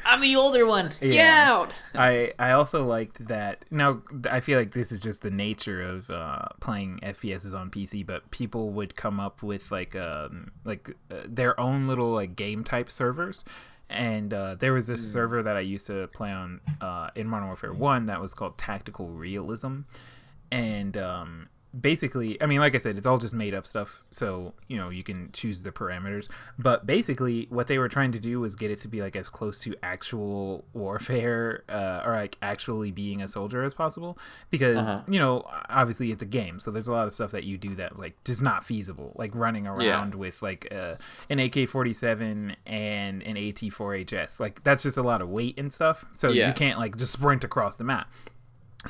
[laughs] I'm the older one. Get out. I I also liked that. Now I feel like this is just the nature of uh, playing FPSs on PC, but people would come up with like um like uh, their own little like game type servers. And uh, there was this server that I used to play on uh, in Modern Warfare One that was called Tactical Realism, and um, basically, I mean, like I said, it's all just made up stuff. So you know, you can choose the parameters. But basically, what they were trying to do was get it to be like as close to actual warfare uh, or like actually being a soldier as possible. Because Uh-huh. you know, obviously, it's a game, so there's a lot of stuff that you do that like is not feasible, like running around with like uh, an AK-47 and an AT-4HS. Like that's just a lot of weight and stuff. So Yeah. you can't like just sprint across the map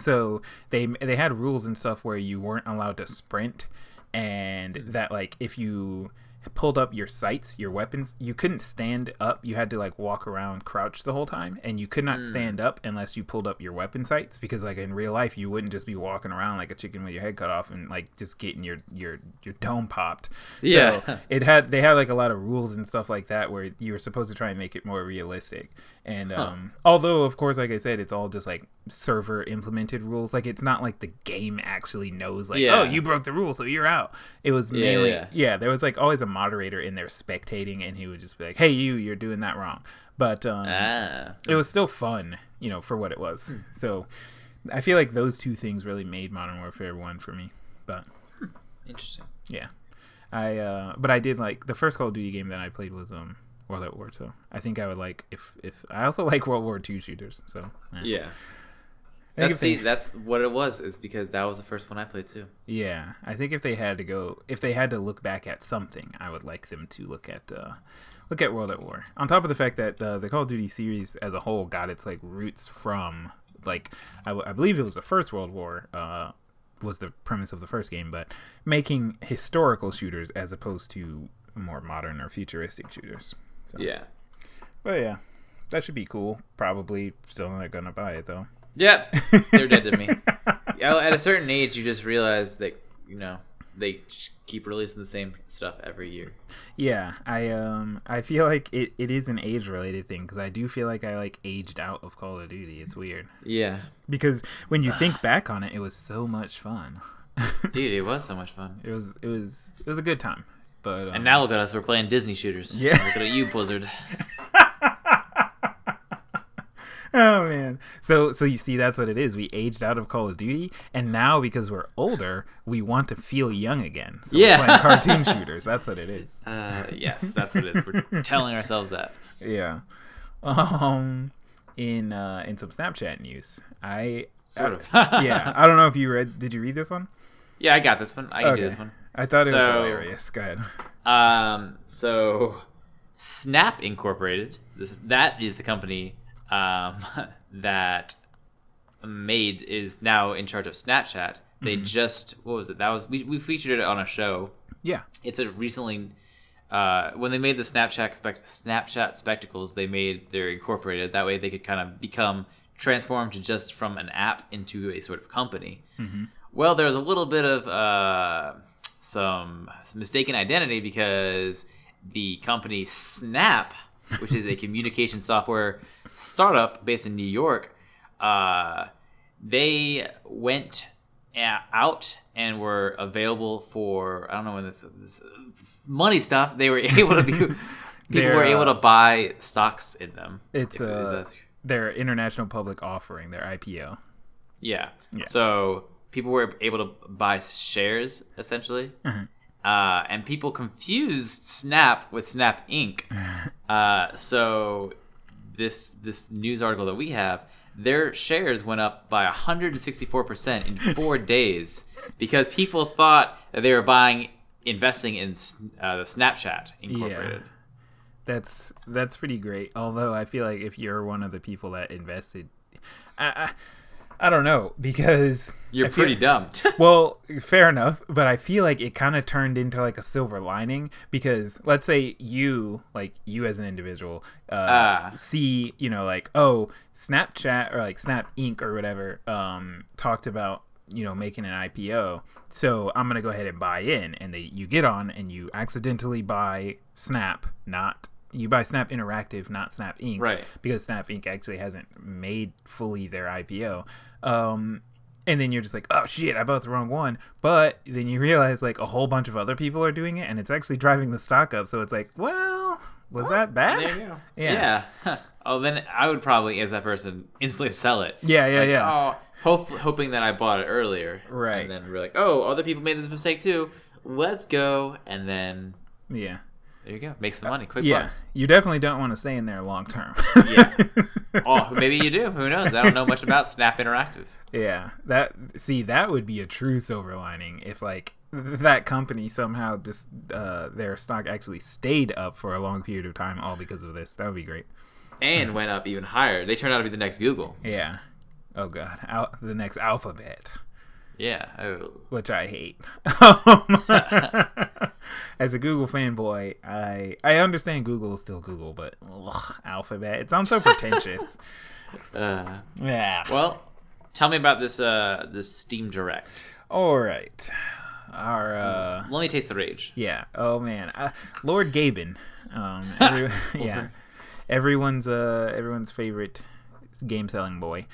so they they had rules and stuff where you weren't allowed to sprint and that like if you pulled up your sights your weapons you couldn't stand up. You had to like walk around crouch the whole time and you could not hmm. stand up unless you pulled up your weapon sights because like in real life you wouldn't just be walking around like a chicken with your head cut off and like just getting your your your dome popped. Yeah. so it had they had like a lot of rules and stuff like that where you were supposed to try and make it more realistic and um although of course like i said it's all just like server implemented rules like it's not like the game actually knows like Yeah. oh you broke the rule so you're out it was Yeah, mainly yeah. yeah there was like always a moderator in there spectating and he would just be like hey you you're doing that wrong but um Ah. it was still fun, you know, for what it was. So I feel like those two things really made Modern Warfare one for me. But Interesting. yeah, I uh, but I did like the first Call of Duty game that I played was um World at War. So I think I would like if if I also [laughs] like World War II shooters. So eh. Yeah. That's, if they- that's what it was. Is because that was the first one I played too. Yeah, I think if they had to go, if they had to look back at something, I would like them to look at uh, look at World at War. On top of the fact that uh, the Call of Duty series as a whole got its like roots from like I, w- I believe it was the first World War uh, was the premise of the first game, but making historical shooters as opposed to more modern or futuristic shooters. So, Yeah. but yeah, that should be cool. Probably still not gonna buy it though. Yeah. They're dead to me. [laughs] At a certain age, you just realize that you know they keep releasing the same stuff every year. Yeah, I um I feel like it, it is an age related thing because I do feel like I like aged out of Call of Duty. It's weird Yeah. because when you think [sighs] back on it, it was so much fun. [laughs] Dude, it was so much fun. It was it was it was a good time. But um, And now look at us, we're playing Disney shooters. Yeah. Look at you, Blizzard. [laughs] oh man, so so you see that's what it is. We aged out of Call of Duty, and now because we're older, we want to feel young again. So Yeah. we're playing cartoon [laughs] shooters. That's what it is. Uh, yes, that's what it is. We're telling ourselves that. Yeah. Um, in uh in some Snapchat news, I Sort of. [laughs] yeah, I don't know if you read. Did you read this one? Yeah, I got this one. I can do this one. I thought it was hilarious. Go ahead. Um, so Snap Incorporated, this is, that is the company um, [laughs] that made is now in charge of Snapchat. They just what was it? That was we, we featured it on a show. Yeah. It's a recently uh, when they made the Snapchat spec- Snapchat spectacles, they made they're incorporated. That way, they could kind of become transformed to just from an app into a sort of company. Well, there was a little bit of uh, some mistaken identity because the company Snap, which is a [laughs] communication software startup based in New York, uh, they went out and were available for I don't know when this, this money stuff. They were [laughs] able to be people were able uh, to buy stocks in them. It's uh, their international public offering, their IPO. yeah. Yeah. So people were able to buy shares essentially. Mm-hmm. Uh, and people confused Snap with Snap Inc. [laughs] Uh, so this this news article that we have, their shares went up by 164% in four [laughs] days because people thought that they were buying investing in uh, the Snapchat Incorporated. Yeah. That's that's pretty great. Although I feel like if you're one of the people that invested, I I, I don't know because You're feel- pretty dumb. [laughs] well, fair enough, but I feel like it kind of turned into like a silver lining because let's say you, like you as an individual, uh, Ah. see, you know, like oh, Snapchat or like Snap Inc. or whatever, um, talked about you know making an IPO, so I'm gonna go ahead and buy in, and they you get on and you accidentally buy Snap, not. You buy Snap Interactive, not Snap Inc. Right. Because Snap Inc. actually hasn't made fully their IPO. Um, and then you're just like, oh shit, I bought the wrong one. But then you realize like a whole bunch of other people are doing it, and it's actually driving the stock up. So it's like, well, was that bad? There you go. Yeah. Yeah. oh, then I would probably, as that person, instantly sell it. Yeah, yeah, Like, yeah. Oh, hope, hoping that I bought it earlier. Right. And then we're like, oh, other people made this mistake too. Let's go. And then Yeah, there you go. Make some money. Quick yeah. bucks. You definitely don't want to stay in there long term. [laughs] Yeah. [laughs] Oh, maybe you do. Who knows? I don't know much about Snap Interactive. Yeah, that see that would be a true silver lining if like that company somehow just uh, their stock actually stayed up for a long period of time all because of this. That would be great. And went up even higher. They turned out to be the next Google. Yeah. Oh god, Al- the next alphabet. Yeah. Oh. which I hate. [laughs] As a Google fanboy, I I understand Google is still Google, but ugh, Alphabet. It sounds so pretentious. [laughs] Uh, yeah. well, tell me about this uh this Steam Direct. All right. Our uh, Let me taste the rage. yeah. Oh man, uh, Lord Gaben. Um, [laughs] every, yeah. Everyone's uh everyone's favorite game selling boy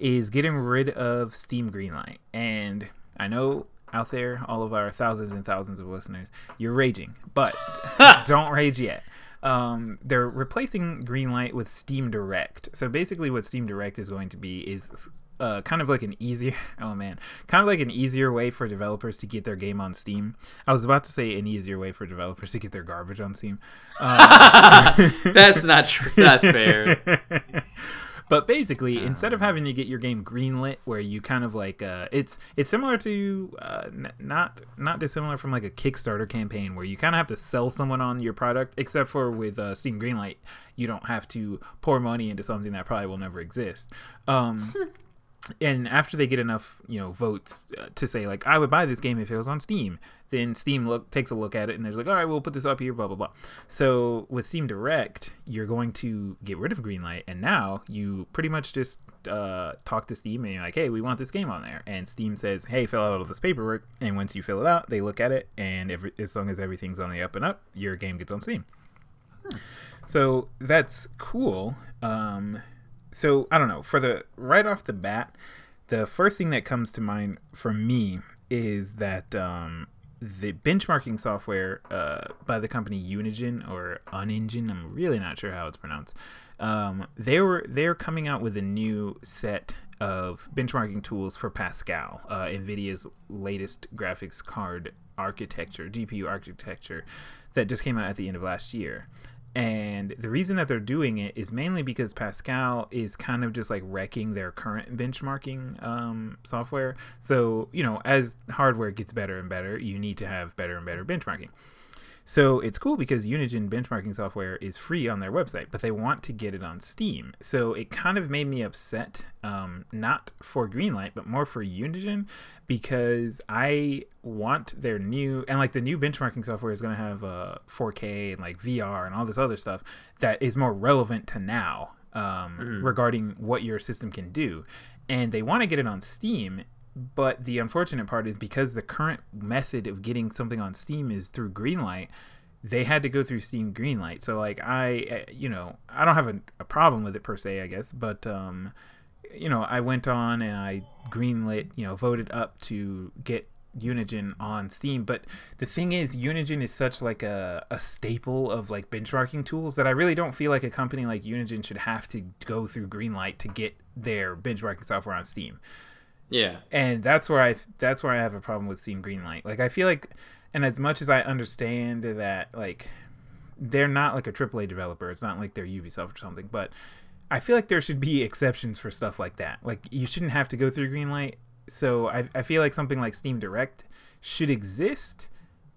is getting rid of Steam Greenlight, and I know out there, all of our thousands and thousands of listeners, you're raging, but [laughs] don't rage yet. Um, they're replacing Greenlight with Steam Direct. So basically, what Steam Direct is going to be is uh, kind of like an easier, [laughs] oh man, kind of like an easier way for developers to get their game on Steam. I was about to say an easier way for developers to get their garbage on Steam. [laughs] That's not true. That's fair. But basically, instead of having to get your game greenlit, where you kind of like, uh, it's it's similar to uh, n- not not dissimilar from like a Kickstarter campaign where you kind of have to sell someone on your product. Except for with uh, Steam Greenlight, you don't have to pour money into something that probably will never exist. Um, [laughs] and after they get enough you know votes uh, to say like i would buy this game if it was on steam then steam look takes a look at it and there's like all right we'll put this up here blah blah blah so with steam direct you're going to get rid of greenlight and now you pretty much just uh, talk to steam and you're like hey we want this game on there and steam says hey fill out all this paperwork and once you fill it out they look at it and every, as long as everything's on the up and up your game gets on steam so that's cool. Um, so I don't know. For the right off the bat, the first thing that comes to mind for me is that um, the benchmarking software uh, by the company Unigen or Uningen, I'm really not sure how it's pronounced. Um, they were they're coming out with a new set of benchmarking tools for Pascal, uh, NVIDIA's latest graphics card architecture, GPU architecture, that just came out at the end of last year. And the reason that they're doing it is mainly because Pascal is kind of just like wrecking their current benchmarking um, software. So, you know, as hardware gets better and better, you need to have better and better benchmarking. So it's cool because Unigine benchmarking software is free on their website, but they want to get it on Steam. So it kind of made me upset, um, not for Greenlight, but more for Unigine, because I want their new and like the new benchmarking software is going to have uh, 4K and like VR and all this other stuff that is more relevant to now um, regarding what your system can do, and they want to get it on Steam but the unfortunate part is because the current method of getting something on Steam is through Greenlight, they had to go through Steam Greenlight. So like I, uh, you know, I don't have a, a problem with it per se, I guess, but um, you know, I went on and I greenlit, you know, voted up to get Unigine on Steam. But the thing is, Unigine is such like a, a staple of like benchmarking tools that I really don't feel like a company like Unigine should have to go through Greenlight to get their benchmarking software on Steam. Yeah. And that's where I that's where I have a problem with Steam Greenlight. Like I feel like and as much as I understand that like they're not like a AAA developer, it's not like they're Ubisoft or something, but I feel like there should be exceptions for stuff like that. Like you shouldn't have to go through Greenlight. So I, I feel like something like Steam Direct should exist.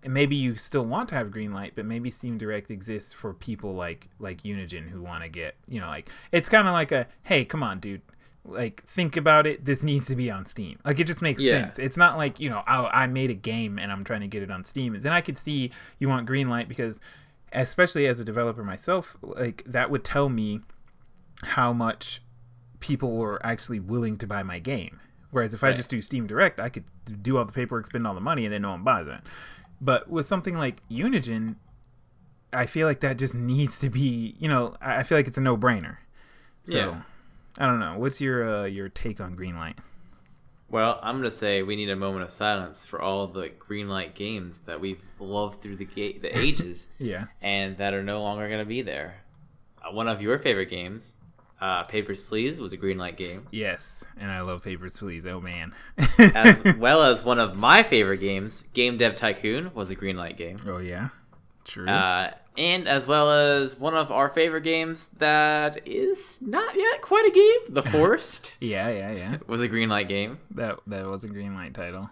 And maybe you still want to have Greenlight, but maybe Steam Direct exists for people like like Unigine who want to get you know like it's kind of like a hey come on dude like think about it this needs to be on steam. Like it just makes Yeah. sense. It's not like you know oh, i made a game and i'm trying to get it on steam. Then i could see you want green light because especially as a developer myself like that would tell me how much people were actually willing to buy my game. Whereas if i just do steam direct i could do all the paperwork spend all the money and then no one buys it. But with something like unigine i feel like that just needs to be you know i I feel like it's a no-brainer. So Yeah. I don't know. What's your uh, your take on Greenlight? Well, I'm gonna say we need a moment of silence for all the Greenlight games that we've loved through the ga- the ages, [laughs] Yeah. and that are no longer gonna be there. Uh, one of your favorite games, uh, Papers Please, was a Greenlight game, Yes, and I love Papers, Please. Oh man. [laughs] as [laughs] well as one of my favorite games, Game Dev Tycoon, was a Greenlight game. oh yeah. True. Uh, and as well as one of our favorite games that is not yet quite a game, The [laughs] Forest, yeah, yeah, yeah. was a green light game. That that was a green light title.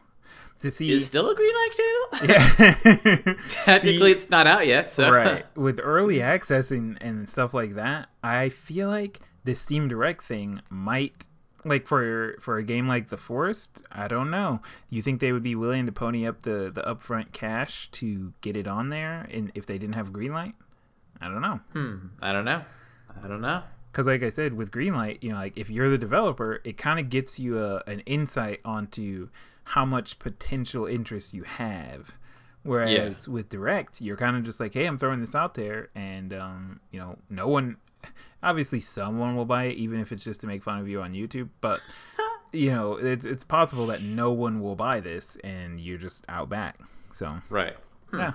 To see. Is still a green light title? [laughs] yeah. [laughs] Technically, it's not out yet. So right with early access and, and stuff like that i feel like the steam direct thing might like for for a game like the forest i don't know you think they would be willing to pony up the the upfront cash to get it on there and if they didn't have greenlight i don't know Hmm. I don't know. I don't know. because like i said with greenlight you know like if you're the developer it kind of gets you a, an insight onto how much potential interest you have whereas with direct you're kind of just like hey i'm throwing this out there and um, you know no one obviously someone will buy it even if it's just to make fun of you on youtube but [laughs] you know it's, it's possible that no one will buy this and you're just out back so. Right. yeah.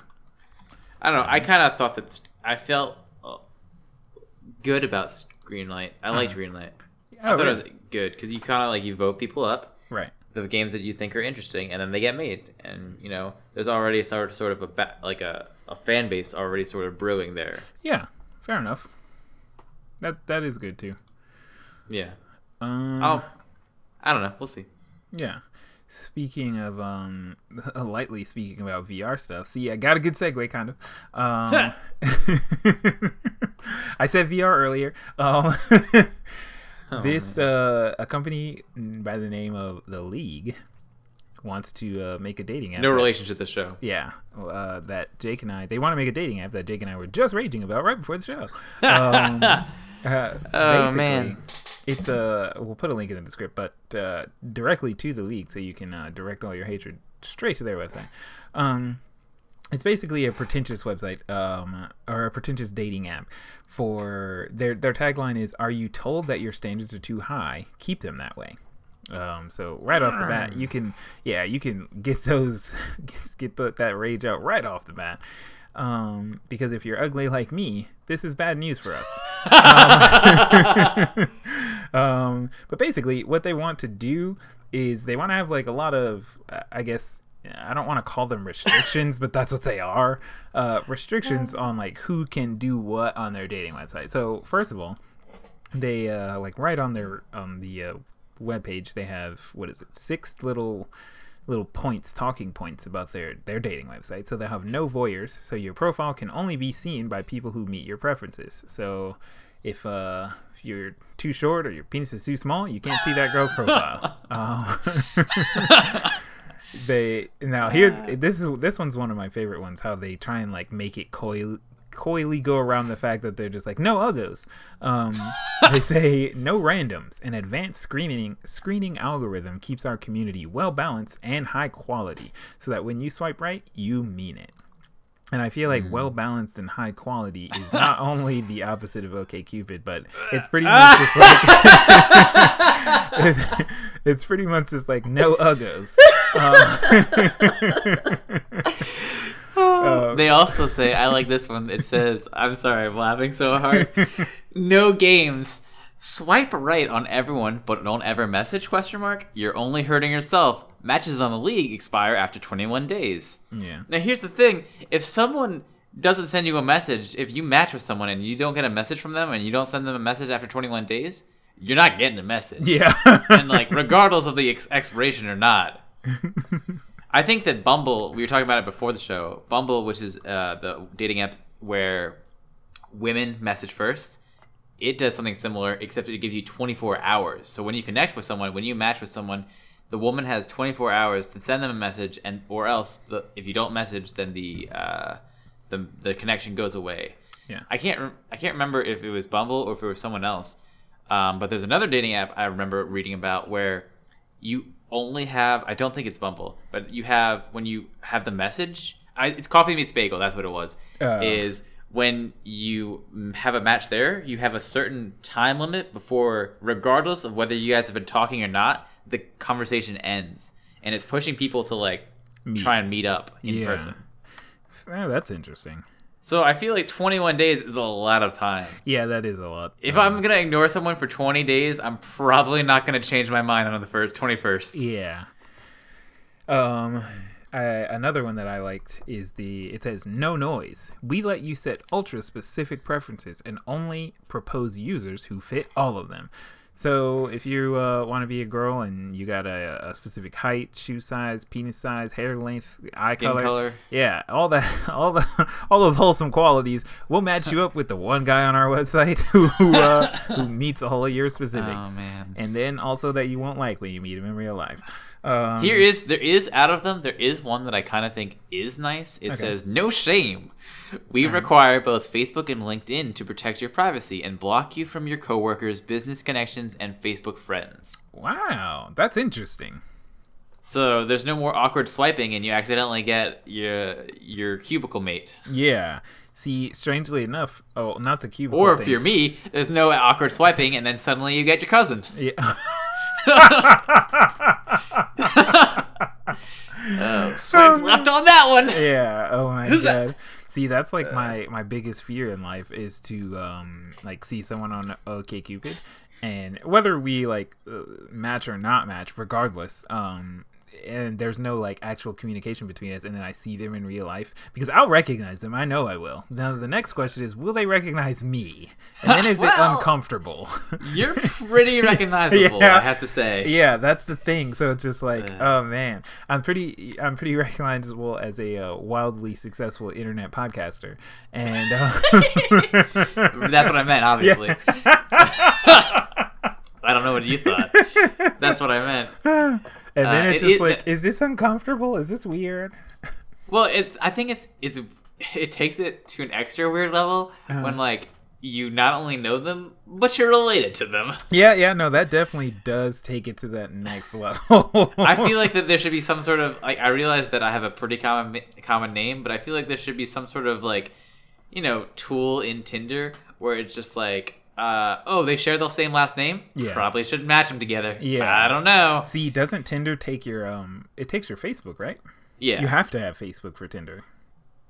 I don't know. I kind of thought that st- I felt uh, good about Greenlight. I liked Greenlight. I oh, thought it was good because you kind of like you vote people up. Right the games that you think are interesting, and then they get made. And you know, there's already sort sort of a ba- like a, a fan base already sort of brewing there. yeah fair enough that that is good too Yeah. um Oh, I don't know. We'll see. Yeah. Speaking of um [laughs] lightly speaking about VR stuff. See, I got a good segue kind of. Um [laughs] I said VR earlier. Um [laughs] this uh a company by the name of The League wants to uh, make a dating app. No relationship to the show. yeah, uh, that Jake and I they want to make a dating app that Jake and I were just raging about right before the show. [laughs] Um, uh, Oh, man. it's a we'll put a link in the script, but uh, directly to the league, so you can uh, direct all your hatred straight to their website. Um, it's basically a pretentious website um, or a pretentious dating app for their their tagline is are you told that your standards are too high? Keep them that way. Um, so right off the bat you can yeah you can get those [laughs] get that rage out right off the bat. Um, because if you're ugly like me this is bad news for us. Um, [laughs] um, but basically what they want to do is they want to have like a lot of uh, i guess I don't want to call them restrictions, but that's what they are. Uh, restrictions on like who can do what on their dating website. So first of all, they uh, like right on their on the uh, webpage they have what is it six little little points talking points about their their dating website so they have no voyeurs so your profile can only be seen by people who meet your preferences so if uh if you're too short or your penis is too small you can't see that girl's profile um, [laughs] [laughs] they now here this is this one's one of my favorite ones how they try and like make it coy coyly go around the fact that they're just like no uggos. Um, [laughs] they say no randoms. An advanced screening screening algorithm keeps our community well balanced and high quality, so that when you swipe right, you mean it. And I feel like Hmm. well balanced and high quality [laughs] is not only the opposite of OkCupid, but it's pretty [laughs] much just like [laughs] it's pretty much just like no uggos. Uh, they also say, I like this one. It says, I'm sorry, I'm laughing so hard. No games. Swipe right on everyone, but don't ever message? Question mark. You're only hurting yourself. Matches on the league expire after 21 days. yeah. Now here's the thing: if someone doesn't send you a message, if you match with someone and you don't get a message from them, and you don't send them a message after 21 days, you're not getting a message. Yeah. and like regardless of the ex- expiration or not. [laughs] I think that Bumble, we were talking about it before the show. Bumble, which is uh, the dating app where women message first, it does something similar, except it gives you 24 hours. So when you connect with someone, when you match with someone, the woman has 24 hours to send them a message, and or else the, if you don't message, then the uh, the the connection goes away. Yeah. I can't I can't remember if it was Bumble or if it was someone else. Um, but there's another dating app I remember reading about where you only have I don't think it's Bumble, but you have when you have the message. I, it's Coffee Meets Bagel. That's what it was. Oh. Is when you have a match there, you have a certain time limit before, regardless of whether you guys have been talking or not, the conversation ends, and it's pushing people to like Meet. try and meet up in Yeah. person. Oh, that's interesting. So I feel like 21 days is a lot of time. Yeah, that is a lot. If Um, I'm gonna ignore someone for 20 days, I'm probably not gonna change my mind on the first 21st. Yeah. Um, I, another one that I liked is the. It says no noise. We let you set ultra specific preferences and only propose users who fit all of them. So if you uh, want to be a girl and you got a, a specific height, shoe size, penis size, hair length, eye Skin color. yeah, all that, [laughs] all the, all those wholesome qualities, we'll match you up with the one guy on our website who who, uh, who [laughs] meets all of your specifics, Oh man. and then also that you won't like when you meet him in real life. Um, Here is there is out of them there is one that I kind of think is nice. It Okay. says no shame. We require both Facebook and LinkedIn to protect your privacy and block you from your coworkers, business connections, and Facebook friends. Wow, that's interesting. So there's no more awkward swiping, and you accidentally get your your cubicle mate. Yeah. See, strangely enough, oh, not the cubicle. Or if thing. you're me, there's no awkward swiping, and then suddenly you get your cousin. yeah. [laughs] [laughs] Oh, swipe left on that one. yeah. Oh my Who's that? god. See, that's like my my biggest fear in life is to um like see someone on OkCupid, and whether we like uh, match or not match, regardless, um. And there's no like actual communication between us, and then I see them in real life because I'll recognize them. I know I will. Now the next question is, will they recognize me? And then [laughs] is it uncomfortable? You're pretty [laughs] recognizable, Yeah. I have to say. yeah that's the thing so it's just like Uh. oh man i'm pretty i'm pretty [laughs] recognizable as a uh, wildly successful internet podcaster and uh, That's what I meant, obviously. I don't know what you thought. [laughs] That's what I meant. and then Uh, it's it- just it- like is this uncomfortable is this weird [laughs] Well, it's. I think it's. It's. It takes it to an extra weird level Uh-huh. when like you not only know them, but you're related to them. [laughs] yeah yeah no that definitely does take it to that next level I feel like that there should be some sort of like. I realize that I have a pretty common common name, but I feel like there should be some sort of like, you know, tool in Tinder where it's just like. Uh, oh, they share the same last name. Yeah. Probably should match them together. Yeah. I don't know. see doesn't tinder take your um it takes your facebook right Yeah. you have to have facebook for tinder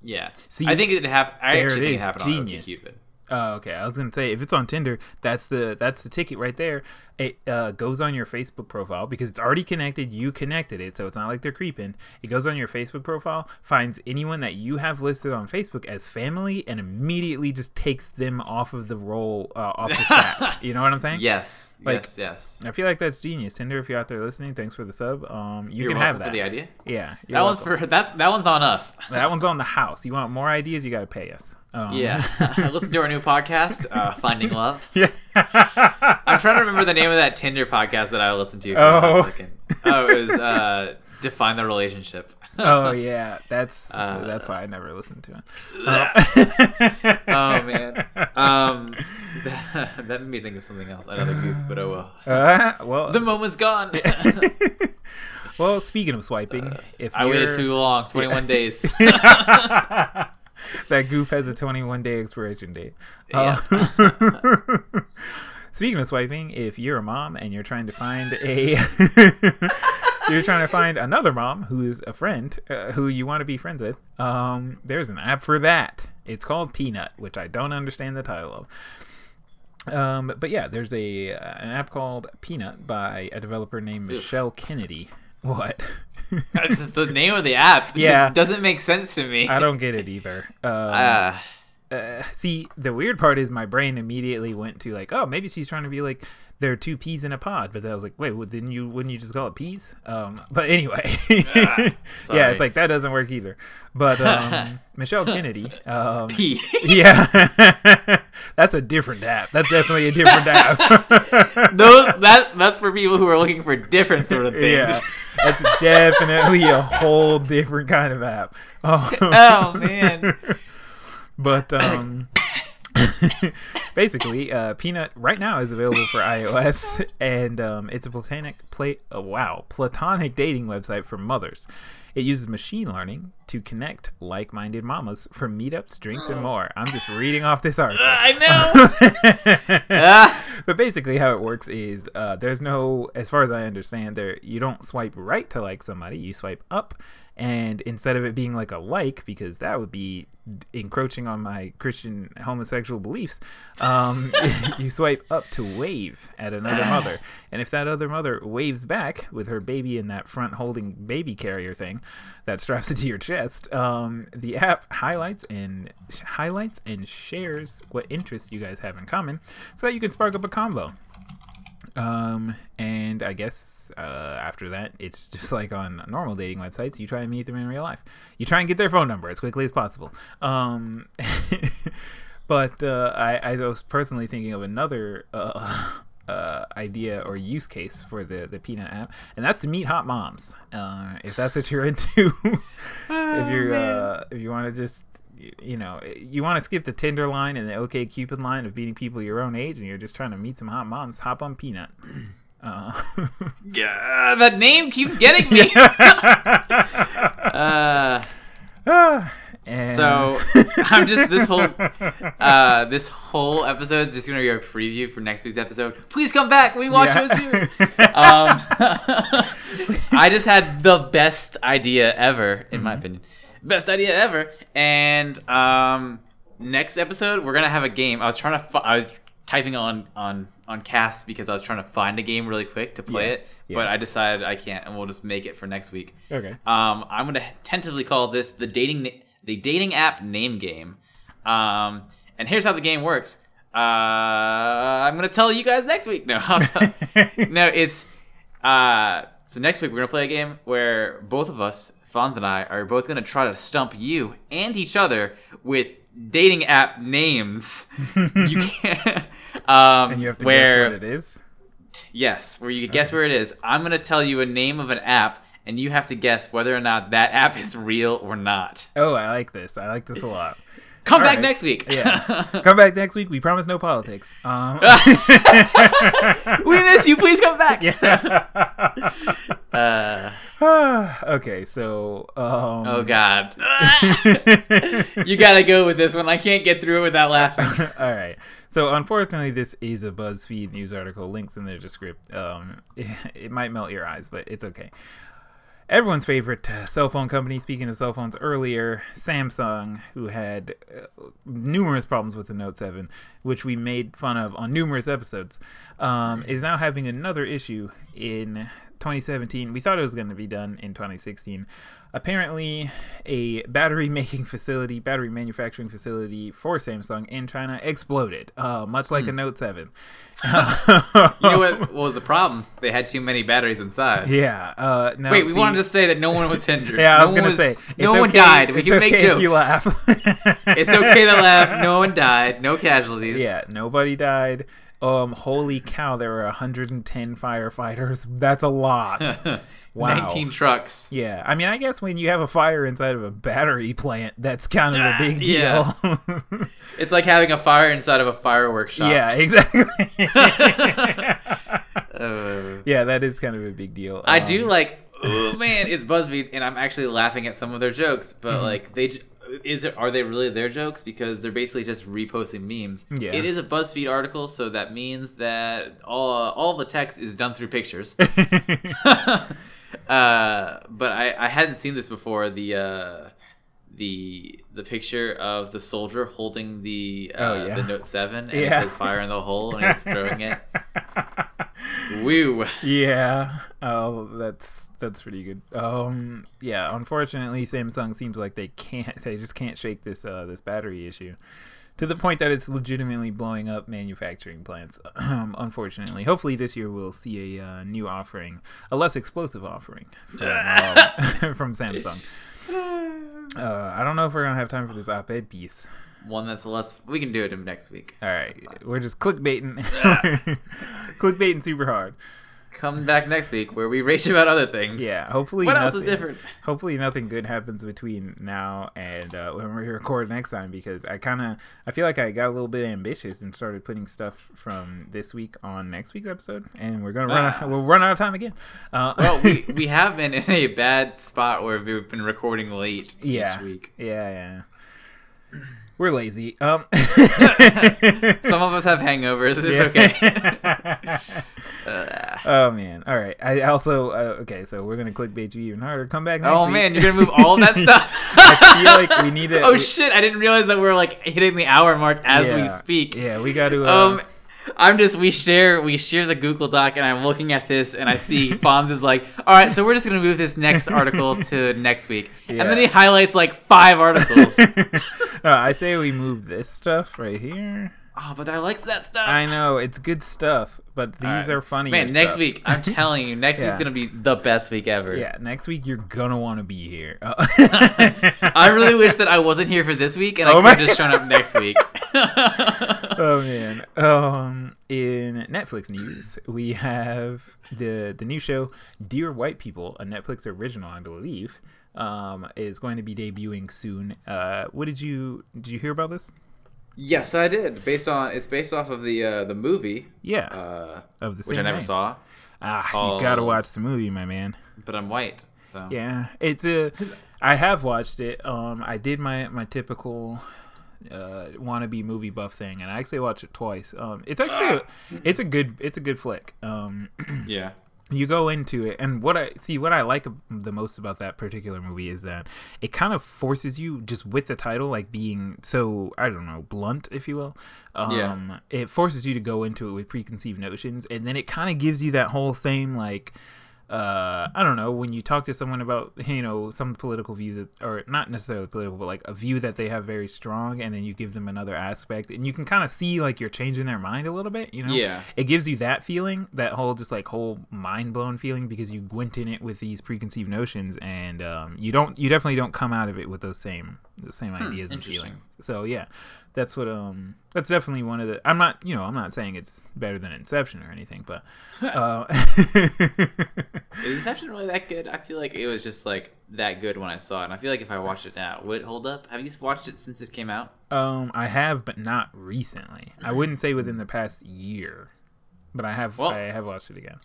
Yeah. See, I think it happened. I actually it think is, it happened genius. on Cupid. Oh, okay. I was gonna say if it's on Tinder, that's the that's the ticket right there. It uh, goes on your Facebook profile because it's already connected. You connected it, so it's not like they're creeping. It goes on your Facebook profile, finds anyone that you have listed on Facebook as family, and immediately just takes them off of the roll uh, off the [laughs] stack. you know what I'm saying? Yes. Like- yes. Yes. I feel like that's genius. Tinder, if you're out there listening, thanks for the sub. Um, you You're can have that. for the idea. Yeah, That one's for that's that one's on us. that one's on the house. You want more ideas? You got to pay us. Um, Yeah. I [laughs] [laughs] listen to our new podcast, uh, Finding Love. [laughs] yeah. I'm trying to remember the name of that Tinder podcast that I listened to. For a Oh. second. oh, it was uh, Define the Relationship. oh yeah, that's Uh, that's why I never listened to it. Uh, oh man. Um, that, that made me think of something else. Another goof, but oh well. Uh, well, The moment's gone. well, speaking of swiping, if I waited too long. Twenty-one days. [laughs] that goof has a 21 day expiration date. Uh, [laughs] speaking of swiping, if you're a mom and you're trying to find a [laughs] you're trying to find another mom who is a friend uh, who you want to be friends with, um, there's an app for that. It's called Peanut, which I don't understand the title of. Um, but yeah, there's a uh, an app called Peanut by a developer named Michelle Kennedy. What? [laughs] That's just the name of the app. It Yeah. just doesn't make sense to me. I don't get it either. Um, Uh, uh, see, the weird part is my brain immediately went to like, oh, maybe she's trying to be like, there are two peas in a pod. But then I was like, wait, well, didn't you? Wouldn't you just call it peas? Um, but anyway, [laughs] yeah, it's like that doesn't work either. But um, [laughs] Michelle Kennedy, um, P. yeah, that's a different app. That's definitely a different app. Those that that's for people who are looking for different sort of things. yeah, that's definitely a whole different kind of app. Um, Oh man. [laughs] But um, [coughs] basically, uh, Peanut right now is available for iOS, and um, it's a platonic play. Oh, wow, platonic dating website for mothers. It uses machine learning to connect like-minded mamas for meetups, drinks, and [gasps] more. I'm just reading off this article. I know. [laughs] [laughs] Ah. but basically, how it works is uh, there's no, as far as I understand, there you don't swipe right to like somebody. You swipe up, and instead of it being like a like, because that would be encroaching on my Christian homosexual beliefs, um, [laughs] you swipe up to wave at another [sighs] mother, and if that other mother waves back with her baby in that front holding baby carrier thing that straps [laughs] it to your chest, um, the app highlights and highlights and shares what interests you guys have in common, so that you can spark up a combo. Um, and I guess uh, after that, it's [laughs] just like on normal dating websites. You try and meet them in real life. You try and get their phone number as quickly as possible. Um, [laughs] but uh, I, I was personally thinking of another uh, [laughs] uh, idea or use case for the the Peanut app, and that's to meet hot moms. Uh, if that's what you're into, if you're uh, if you want to just you know you want to skip the Tinder line and the OkCupid line of meeting people your own age, and you're just trying to meet some hot moms, hop on Peanut. Uh, [laughs] Yeah, that name keeps getting me. [laughs] [laughs] uh, and so I'm just this whole uh, this whole episode is just gonna be a preview for next week's episode. Please come back. We watch Yeah. those. Um, I just had the best idea ever, in my opinion, best idea ever. And um, next episode, we're gonna have a game. I was trying to. Fi- I was typing on on on cast because I was trying to find a game really quick to play Yeah. it, Yeah. but I decided I can't, and we'll just make it for next week. okay. Um, I'm gonna tentatively call this the dating the dating app name game. Um, and here's how the game works. Uh, I'm gonna tell you guys next week. No, [laughs] I'll tell- [laughs] no, it's uh. So next week we're gonna play a game where both of us, Fonz and I, are both gonna try to stump you and each other with dating app names. you [laughs] can't. Um, and you have to where guess what it is. Yes, where you can guess where it is. I'm going to tell you a name of an app, and you have to guess whether or not that app is real or not. Oh, I like this. I like this a lot. Come All back right. next week. Yeah. [laughs] Come back next week. We promise no politics. Um, [laughs] we miss you. Please come back. yeah. [laughs] Uh, [sighs] okay, so um, oh God. you got to go with this one. I can't get through it without laughing. All right. So unfortunately, this is a BuzzFeed news article. Links in the description. Um, it, might melt your eyes, but it's okay. Everyone's favorite uh, cell phone company. Speaking of cell phones, earlier Samsung, who had uh, numerous problems with the Note 7, which we made fun of on numerous episodes, um, is now having another issue in 2017. We thought it was going to be done in 2016. Apparently, a battery [laughs] making facility, battery manufacturing facility for Samsung in China exploded, uh, much like a Note 7. [laughs] You know what, [laughs] what was the problem? They had too many batteries inside. Yeah. Uh, now, Wait, we see- wanted to say that no one was injured. Yeah, I no was one gonna say. no one okay- died. We can make okay jokes. If you laugh. It's okay to laugh. No one died. No casualties. Yeah, nobody died. Um, holy cow, there were 110 firefighters. That's a lot. [laughs] Wow. 19 trucks. Yeah, I mean, I guess when you have a fire inside of a battery plant, that's kind of a Ah, big deal. yeah. [laughs] It's like having a fire inside of a fireworks shop. yeah, exactly. [laughs] Uh, yeah, that is kind of a big deal. I Um, do like, oh man, it's BuzzFeed, and I'm actually laughing at some of their jokes, but Mm-hmm. like they. j- Is it are they really their jokes because they're basically just reposting memes? Yeah. It is a BuzzFeed article, so that means that all all the text is done through pictures. [laughs] [laughs] uh, but I, I hadn't seen this before. The uh, the the picture of the soldier holding the uh, Oh, yeah. the Note Seven, and Yeah. it says "fire in the hole," and he's throwing it. [laughs] Woo! Yeah. Oh, that's that's pretty good. Um, yeah. Unfortunately, Samsung seems like they can't. [laughs] They just can't shake this uh this battery issue to the point that it's legitimately blowing up manufacturing plants. [clears throat] Um, unfortunately, hopefully this year we'll see a uh, new offering, a less explosive offering from um, [laughs] from Samsung. [laughs] Uh, I don't know if we're gonna have time for this op-ed piece. One that's less. We can do it next week. All right, we're just clickbaiting, clickbaiting super hard. Come back next week where we rage about other things. Yeah, hopefully. What else is different? Hopefully, nothing good happens between now and uh, when we record next time because I kind of I feel like I got a little bit ambitious and started putting stuff from this week on next week's episode, and we're gonna run Ah. out, we'll run out of time again. Uh, Well, we [laughs] we have been in a bad spot where we've been recording late yeah, each week. yeah, yeah. We're lazy. Um, [laughs] Some of us have hangovers. It's okay. [laughs] Oh man! All right. I also uh, okay. So we're gonna clickbait you even harder. Come back. Next oh week. man, you're gonna move all that [laughs] stuff. I feel like we need to. [laughs] oh we- shit! I didn't realize that we're like hitting the hour mark as we speak. Yeah, we got to. Uh, Um, I'm just we share we share the Google Doc and I'm looking at this and I see [laughs] Fonz is like, all right, so we're just gonna move this next article to next week, and then he highlights like five articles. No, I say we move this stuff right here. oh, but I like that stuff. I know it's good stuff, but these right. are funny. Man, next week I'm [laughs] telling you, next Yeah. week's gonna be the best week ever. yeah, next week you're gonna want to be here. Uh, [laughs] I really wish that I wasn't here for this week and I Oh could my- have just shown up next week. [laughs] oh man. Um, in Netflix news, we have the the new show Dear White People, a Netflix original, I believe. Um, is going to be debuting soon. Uh, what did you did you hear about this? Yes, I did. Based on it's based off of the uh, the movie, Yeah, uh, of the which I never name. saw, Ah, you gotta watch the movie, my man. but I'm white, so Yeah, it's a. I have watched it. Um, I did my my typical uh wannabe movie buff thing, and I actually watched it twice. Um, it's actually a, it's a good it's a good flick. Um, [clears throat] yeah. You go into it, and what I see what I like the most about that particular movie is that it kind of forces you just with the title like being so I don't know blunt, if you will. Um, Yeah. it forces you to go into it with preconceived notions, and then it kind of gives you that whole same like uh, I don't know, when you talk to someone about, you know, some political views, that, or not necessarily political, but like a view that they have very strong, and then you give them another aspect, and you can kind of see like you're changing their mind a little bit, you know? Yeah. It gives you that feeling, that whole just like whole mind blown feeling, because you went in it with these preconceived notions, and um, you don't, you definitely don't come out of it with those same, the same ideas and Hmm, feelings. So yeah, that's what um, that's definitely one of the. I'm not, you know, I'm not saying it's better than Inception or anything, but. [laughs] Uh, Is Inception really that good? I feel like it was just like that good when I saw it. And I feel like if I watched it now, would it hold up? Have you watched it since it came out? Um, I have, but not recently. I wouldn't say within the past year, but I have. Well- I have watched it again.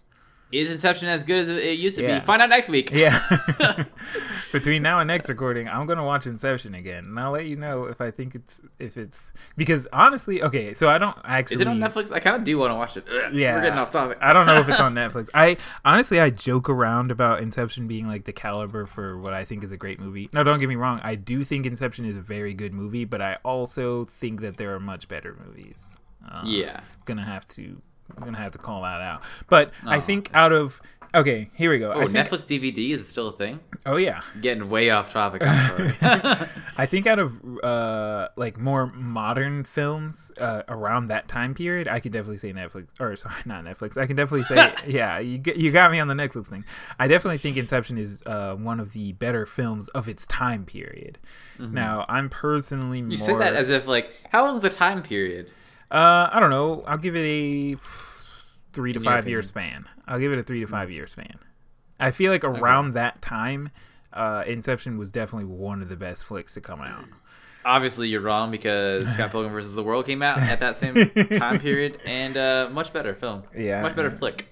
Is Inception as good as it used to Yeah. be? Find out next week. Yeah. [laughs] [laughs] Between now and next recording, I'm gonna watch Inception again, and I'll let you know if I think it's if it's because honestly, okay. So I don't actually. Is it on Netflix? I kind of do want to watch it. Ugh, Yeah, we're getting off topic. I don't know if it's on [laughs] Netflix. I honestly, I joke around about Inception being like the caliber for what I think is a great movie. No, don't get me wrong. I do think Inception is a very good movie, but I also think that there are much better movies. Um, Yeah. gonna have to, I'm gonna have to call that out. But I Oh, think out of okay, here we go. Oh, I think, Netflix DVD is still a thing. Oh yeah, Getting way off topic. I'm [laughs] sorry. [laughs] I think out of uh like more modern films uh, around that time period, I could definitely say Netflix or [laughs] sorry, not Netflix. I can definitely say yeah, you you got me on the Netflix thing. I definitely think Inception is uh, one of the better films of its time period. Now, I'm personally more Mm-hmm. you say that as if like, how long is the time period? Uh, I don't know. I'll give it a three to In five year span. I'll give it a three to five year span. I feel like around that time, uh, Inception was definitely one of the best flicks to come out. Obviously, you're wrong because Scott [laughs] Pilgrim vs. the World came out at that same [laughs] time period, and uh, much better film. Yeah. much better [laughs] flick.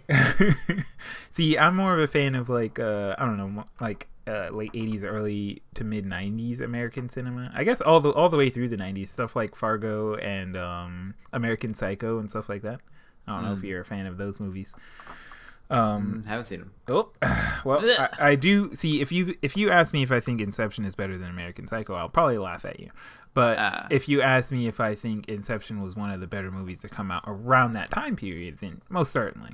See, I'm more of a fan of like uh, I don't know, like uh, late '80s, early to mid '90s American cinema. I guess all the all the way through the '90s, stuff like Fargo and um, American Psycho and stuff like that. I don't know if you're a fan of those movies. Um, Mm, haven't seen them. Oh, [sighs] well, I, I do see if you if you ask me if I think Inception is better than American Psycho, I'll probably laugh at you. But Ah. if you ask me if I think Inception was one of the better movies to come out around that time period, then most certainly.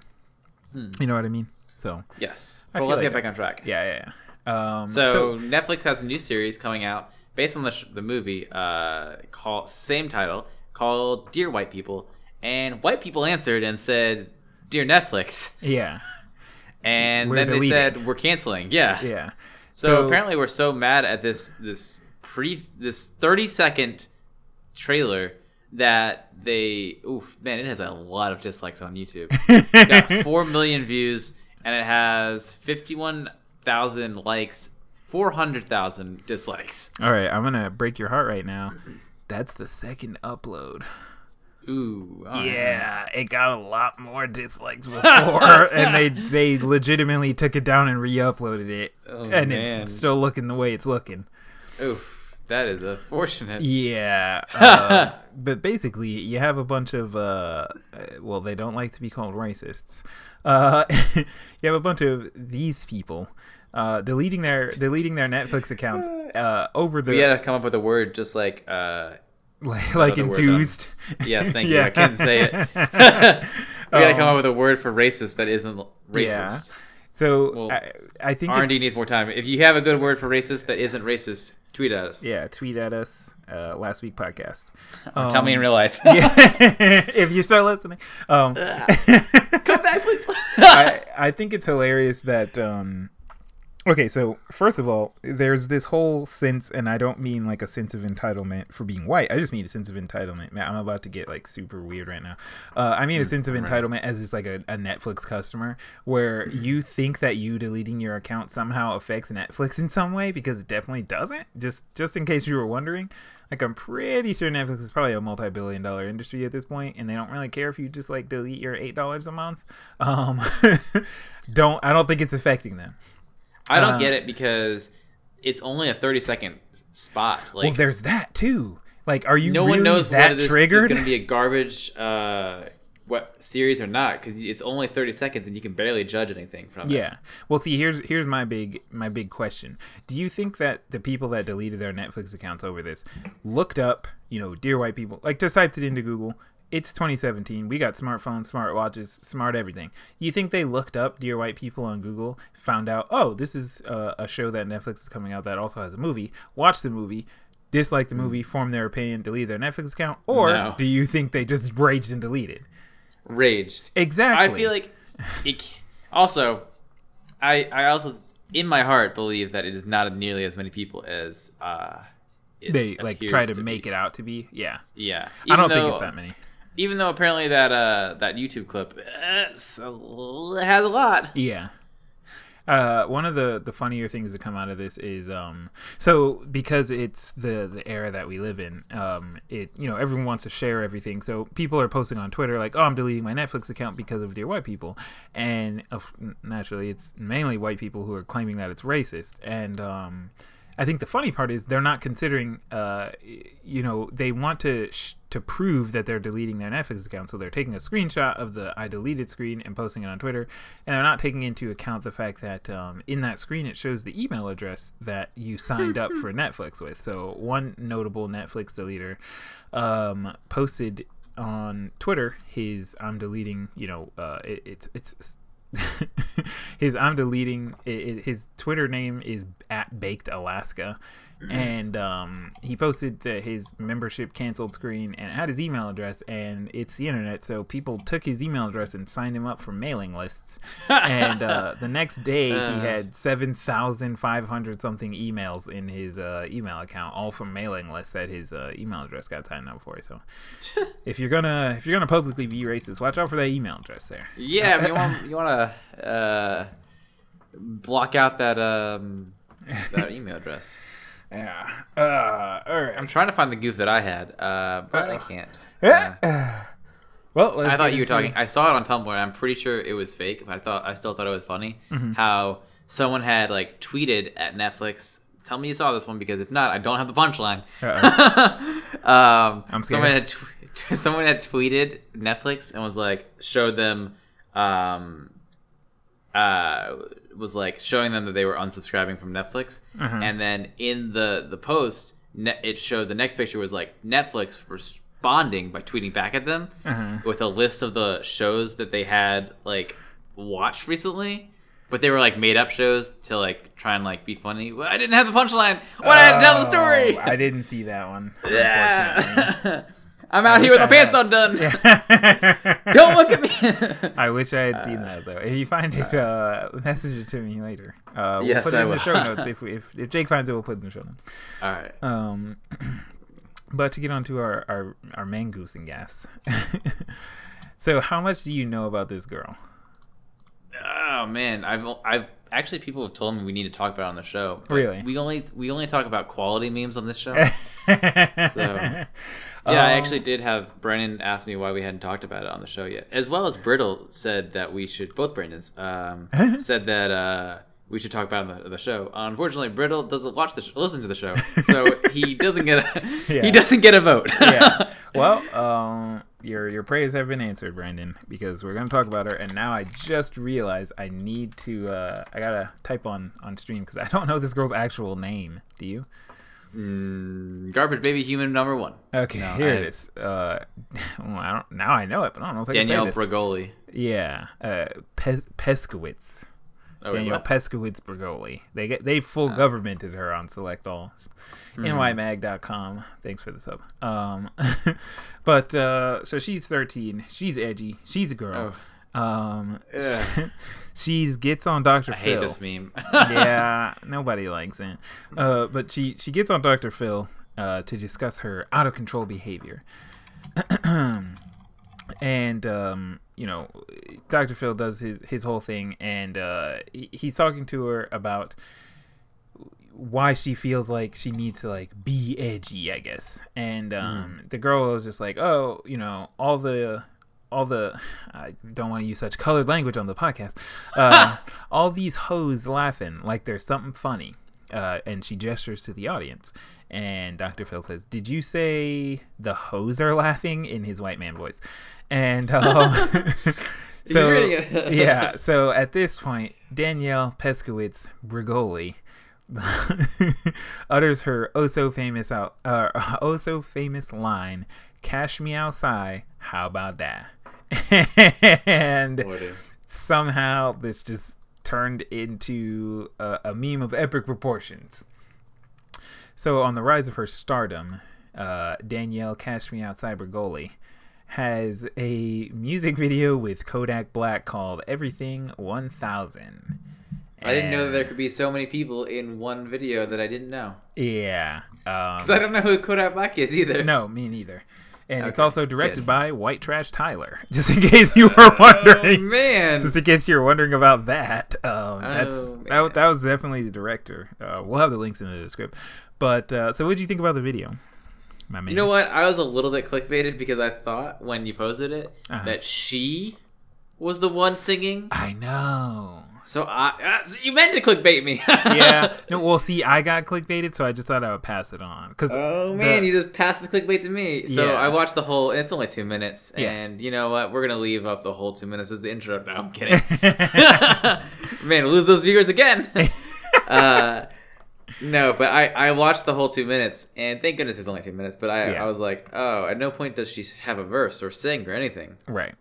You know what I mean? So Yes. I Well, let's like get back on track. yeah, yeah. yeah. Um, So, Netflix has a new series coming out based on the, sh- the movie, uh, called same title called Dear White People, and white people answered and said, "Dear Netflix," yeah, [laughs] and We're then they said, "We're canceling." Yeah. yeah. So, So- apparently, we're so mad at this this pre this thirty second trailer that they oof man, it has a lot of dislikes on YouTube. It's got [laughs] four million views and it has fifty one thousand likes, four hundred thousand dislikes. All right, I'm gonna break your heart right now. That's the second upload. Ooh, right. Yeah, it got a lot more dislikes [laughs] before, and they they legitimately took it down and re-uploaded it, Oh, and man. it's still looking the way it's looking. Oof, that is unfortunate. Yeah, [laughs] uh, but basically, you have a bunch of uh, uh, well, they don't like to be called racists. Uh, [laughs] you have a bunch of these people uh, deleting their [laughs] deleting their Netflix accounts uh, over the We had to come up with a word just like uh, [laughs] like, like enthused. yeah, thank [laughs] you. I couldn't say it. we got to come Um, up with a word for racist that isn't racist. So Well, I, I think R and D needs more time. If you have a good word for racist that isn't racist, tweet at us. Yeah, tweet at us. Uh, last week podcast. Or tell me in Um, real life. yeah, if you start listening. Um, Come back, please. I, I think it's hilarious that. Um, okay, so first of all, there's this whole sense, and I don't mean like a sense of entitlement for being white. I just mean a sense of entitlement. Man, I'm about to get like super weird right now. Uh, I mean a sense of entitlement as just like a, a Netflix customer, where you think that you deleting your account somehow affects Netflix in some way because it definitely doesn't. Just just in case you were wondering. Like I'm pretty sure Netflix is probably a multi-billion dollar industry at this point, and they don't really care if you just like delete your eight dollars a month. Um, [laughs] don't I don't think it's affecting them. I don't Uh, get it because it's only a 30 second spot. Like well, there's that too. Like, are you no really one knows that whether this triggered? is going to be a garbage uh, what series or not because it's only 30 seconds and you can barely judge anything from it. Yeah. Well, see, here's here's my big my big question. Do you think that the people that deleted their Netflix accounts over this looked up, you know, dear white people, like just typed it into Google? It's 2017. We got smartphones, smart watches, smart everything. You think they looked up dear white people on Google, found out, oh, this is uh, a show that Netflix is coming out that also has a movie. Watch the movie. Dislike the movie, form their opinion, delete their Netflix account, or No. do you think they just raged and deleted? Raged. Exactly. I feel like it. [laughs] Also, I I also in my heart believe that it is not nearly as many people as uh, they like try to, be. make it out to be. Yeah. Yeah, I don't Even think it's that many. Even though apparently that uh that YouTube clip uh, has a lot. Yeah. Uh, one of the the funnier things that come out of this is um so because it's the the era that we live in um it you know everyone wants to share everything so people are posting on Twitter like oh I'm deleting my Netflix account because of dear white people and uh, naturally it's mainly white people who are claiming that it's racist and um I think the funny part is they're not considering, uh, you know, they want to sh- to prove that they're deleting their Netflix account, so they're taking a screenshot of the I deleted screen and posting it on Twitter, and they're not taking into account the fact that um, in that screen it shows the email address that you signed up [laughs] for Netflix with. So one notable Netflix deleter um, posted on Twitter his I'm deleting, you know, uh, it, it's it's [laughs] his I'm deleting his Twitter name is at Baked Alaska, and um, he posted the, his membership canceled screen and it had his email address and it's the internet so people took his email address and signed him up for mailing lists and uh, [laughs] the next day he Uh. had 7500 something emails in his uh, email account all from mailing lists that his uh, email address got signed up for so [laughs] if you're gonna if you're gonna publicly be racist watch out for that email address there Yeah, I mean, you want [laughs] you want to uh, block out that um, that email address. Yeah uh, all right I'm trying to find the goof that I had, uh, but I can't. well let's I thought you were talking. I saw it on Tumblr, and I'm pretty sure it was fake. But I thought I still thought it was funny Mm-hmm. how someone had like tweeted at Netflix. Tell me you saw this one because if not, I don't have the punchline. [laughs] um, I'm someone had tw- [laughs] someone had tweeted Netflix and was like showed them um, uh, was like showing them that they were unsubscribing from Netflix, Uh-huh. and then in the the post, ne- it showed the next picture was like Netflix responding by tweeting back at them Uh-huh. with a list of the shows that they had like watched recently. But they were like made up shows to like try and like be funny. Well, I didn't have the punchline. What I had to tell the story. Oh, I didn't see that one. [laughs] Yeah. [laughs] I'm out here with my pants had. undone. Yeah. [laughs] Don't look at me. [laughs] I wish I had seen that though. If you find it, uh, message it to me later. Uh, we'll Yes, put it I in will. the show [laughs] notes. If, we, if if Jake finds it, we'll put it in the show notes. All right. Um, [clears throat] but to get on to our our our main goose and gas. so, how much do you know about this girl? Oh man, I've I've actually people have told me we need to talk about it on the show. Really? We only we only talk about quality memes on this show. [laughs] yeah, so, I Um, actually did have Brennan ask me why we hadn't talked about it on the show yet, as well as Brittle said that we should. Both Brandons um, [laughs] said that uh, we should talk about it on the, the show. Unfortunately, Brittle doesn't watch the sh- listen to the show, so [laughs] he doesn't get a Yeah. he doesn't get a vote. yeah. Well, um, your your prayers have been answered, Brandon, because we're gonna talk about her. And now I just realized I need to. Uh, I gotta type on on stream because [laughs] I don't know this girl's actual name. Do you? Mm, garbage baby human number one. Okay, No, here I- it is. Uh, [laughs] well, I don't. Now I know it, but I don't know if I can Danielle. Bregoli. yeah, uh, Pes- Peskowitz. Oh, what? Peskowitz Bregoli. They get they full governmented her on Select All. Hmm. NYMag.com. Thanks for the sub. Um, [laughs] but uh, so she's 13. She's edgy. She's a girl. Um, Ugh. [laughs] she's gets on Dr. I Phil. hate this meme. [laughs] yeah, nobody likes it. Uh, but she she gets on Dr. Phil uh, to discuss her out of control behavior. [clears throat] and um, you know, Dr. Phil does his his whole thing, and uh, he, he's talking to her about why she feels like she needs to like be edgy, I guess. And um, the girl is just like, oh, you know, all the all the I don't want to use such colored language on the podcast. Uh, [laughs] all these hoes laughing like there's something funny. Uh, and she gestures to the audience. And Dr. Phil says, Did you say the hoes are laughing in his white man voice? And um, [laughs] so, [laughs] yeah, so at this point, Danielle Peskowitz Bregoli [laughs] utters her oh so famous out uh, oh so famous line, "Cash me outside, how about that?" and Lordy. somehow this just turned into a, a meme of epic proportions. So on the rise of her stardom, uh, Danielle Cash Me Outside Bregoli has a music [laughs] video with Kodak Black called Everything 1000. I didn't know that there could be so many people in one video that I didn't know. Yeah. Um, Because I don't know who Kodak Black is either. no, me neither. And it's also directed good. by White Trash Tyler. [laughs] Just in case you were Oh, wondering. man. Just in case you were wondering about that, um, that's Oh, that, that was definitely the director. Uh, we'll have the links in the description. But uh, so, what did you think about the video, my man? You know what? I was a little bit clickbaited because I thought when you posted it Uh-huh. that she was the one singing. I know. So I, uh, you meant to clickbait me. [laughs] Yeah. no. Well, see, I got clickbaited, so I just thought I would pass it on. Cause Oh the- man, you just passed the clickbait to me. So Yeah. I watched the whole. It's only two minutes, Yeah. and you know what? We're gonna leave up the whole two minutes as the intro. No, I'm kidding. [laughs] [laughs] man, lose those viewers again. uh, no, but I I watched the whole two minutes, and thank goodness it's only two minutes. But I Yeah. I was like, oh, at no point does she have a verse or sing or anything. right.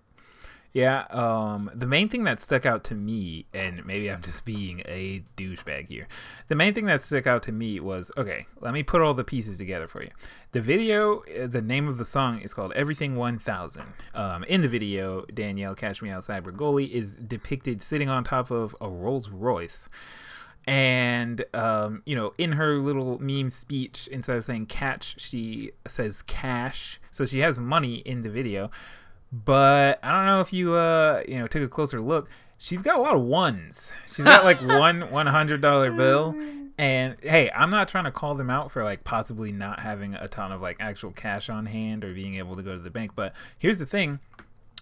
Yeah, um, the main thing that stuck out to me, and maybe I'm just being a douchebag here. The main thing that stuck out to me was okay. Let me put all the pieces together for you. The video, uh, the name of the song is called "Everything 1000." Um, in the video, Danielle Cash Me Outside Bregoli is depicted sitting on top of a Rolls Royce and um, you know in her little meme speech instead of saying catch she says cash. So she has money in the video. But i don't know if you uh you know took a closer look. She's got a lot of ones. She's got like [laughs] one one hundred dollar bill. And hey i'm not trying to call them out for like possibly not having a ton of like actual cash on hand or being able to go to the bank. But here's the thing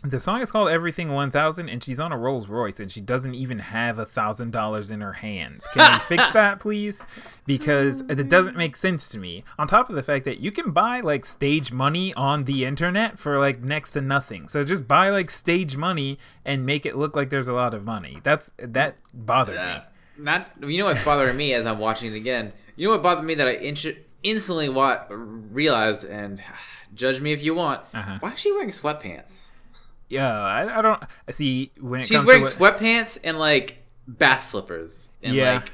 the song is called Everything 1000 and she's on a Rolls Royce and she doesn't even have a thousand dollars in her hands. Can we fix [laughs] that please? Because it doesn't make sense to me. On top of the fact that you can buy like stage money on the internet for like next to nothing. So just buy like stage money and make it look like there's a lot of money. That's that bothered Uh, me. not you know what's bothering me as I'm watching it again. You know what bothered me that I in- instantly wa- realized and [sighs] judge me if you want. Uh-huh. Why is she wearing sweatpants? Yeah, I, I don't I see when it She's comes wearing to what, sweatpants and like bath slippers and Yeah. like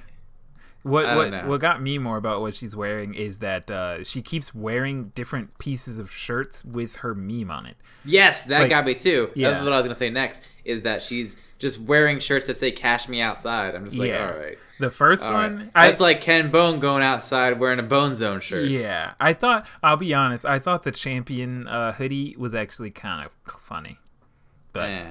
What what know. what got me more about what she's wearing is that uh, she keeps wearing different pieces of shirts with her meme on it. yes, that Like, got me too. yeah. That's what I was gonna say next. Is that she's just wearing shirts that say "Cash Me Outside." I'm just like, Yeah. all right, The first all right. one, I, That's like Ken Bone going outside wearing a Bone Zone shirt. yeah, I thought I'll be honest, I thought the champion uh, hoodie was actually kind of funny, but Eh.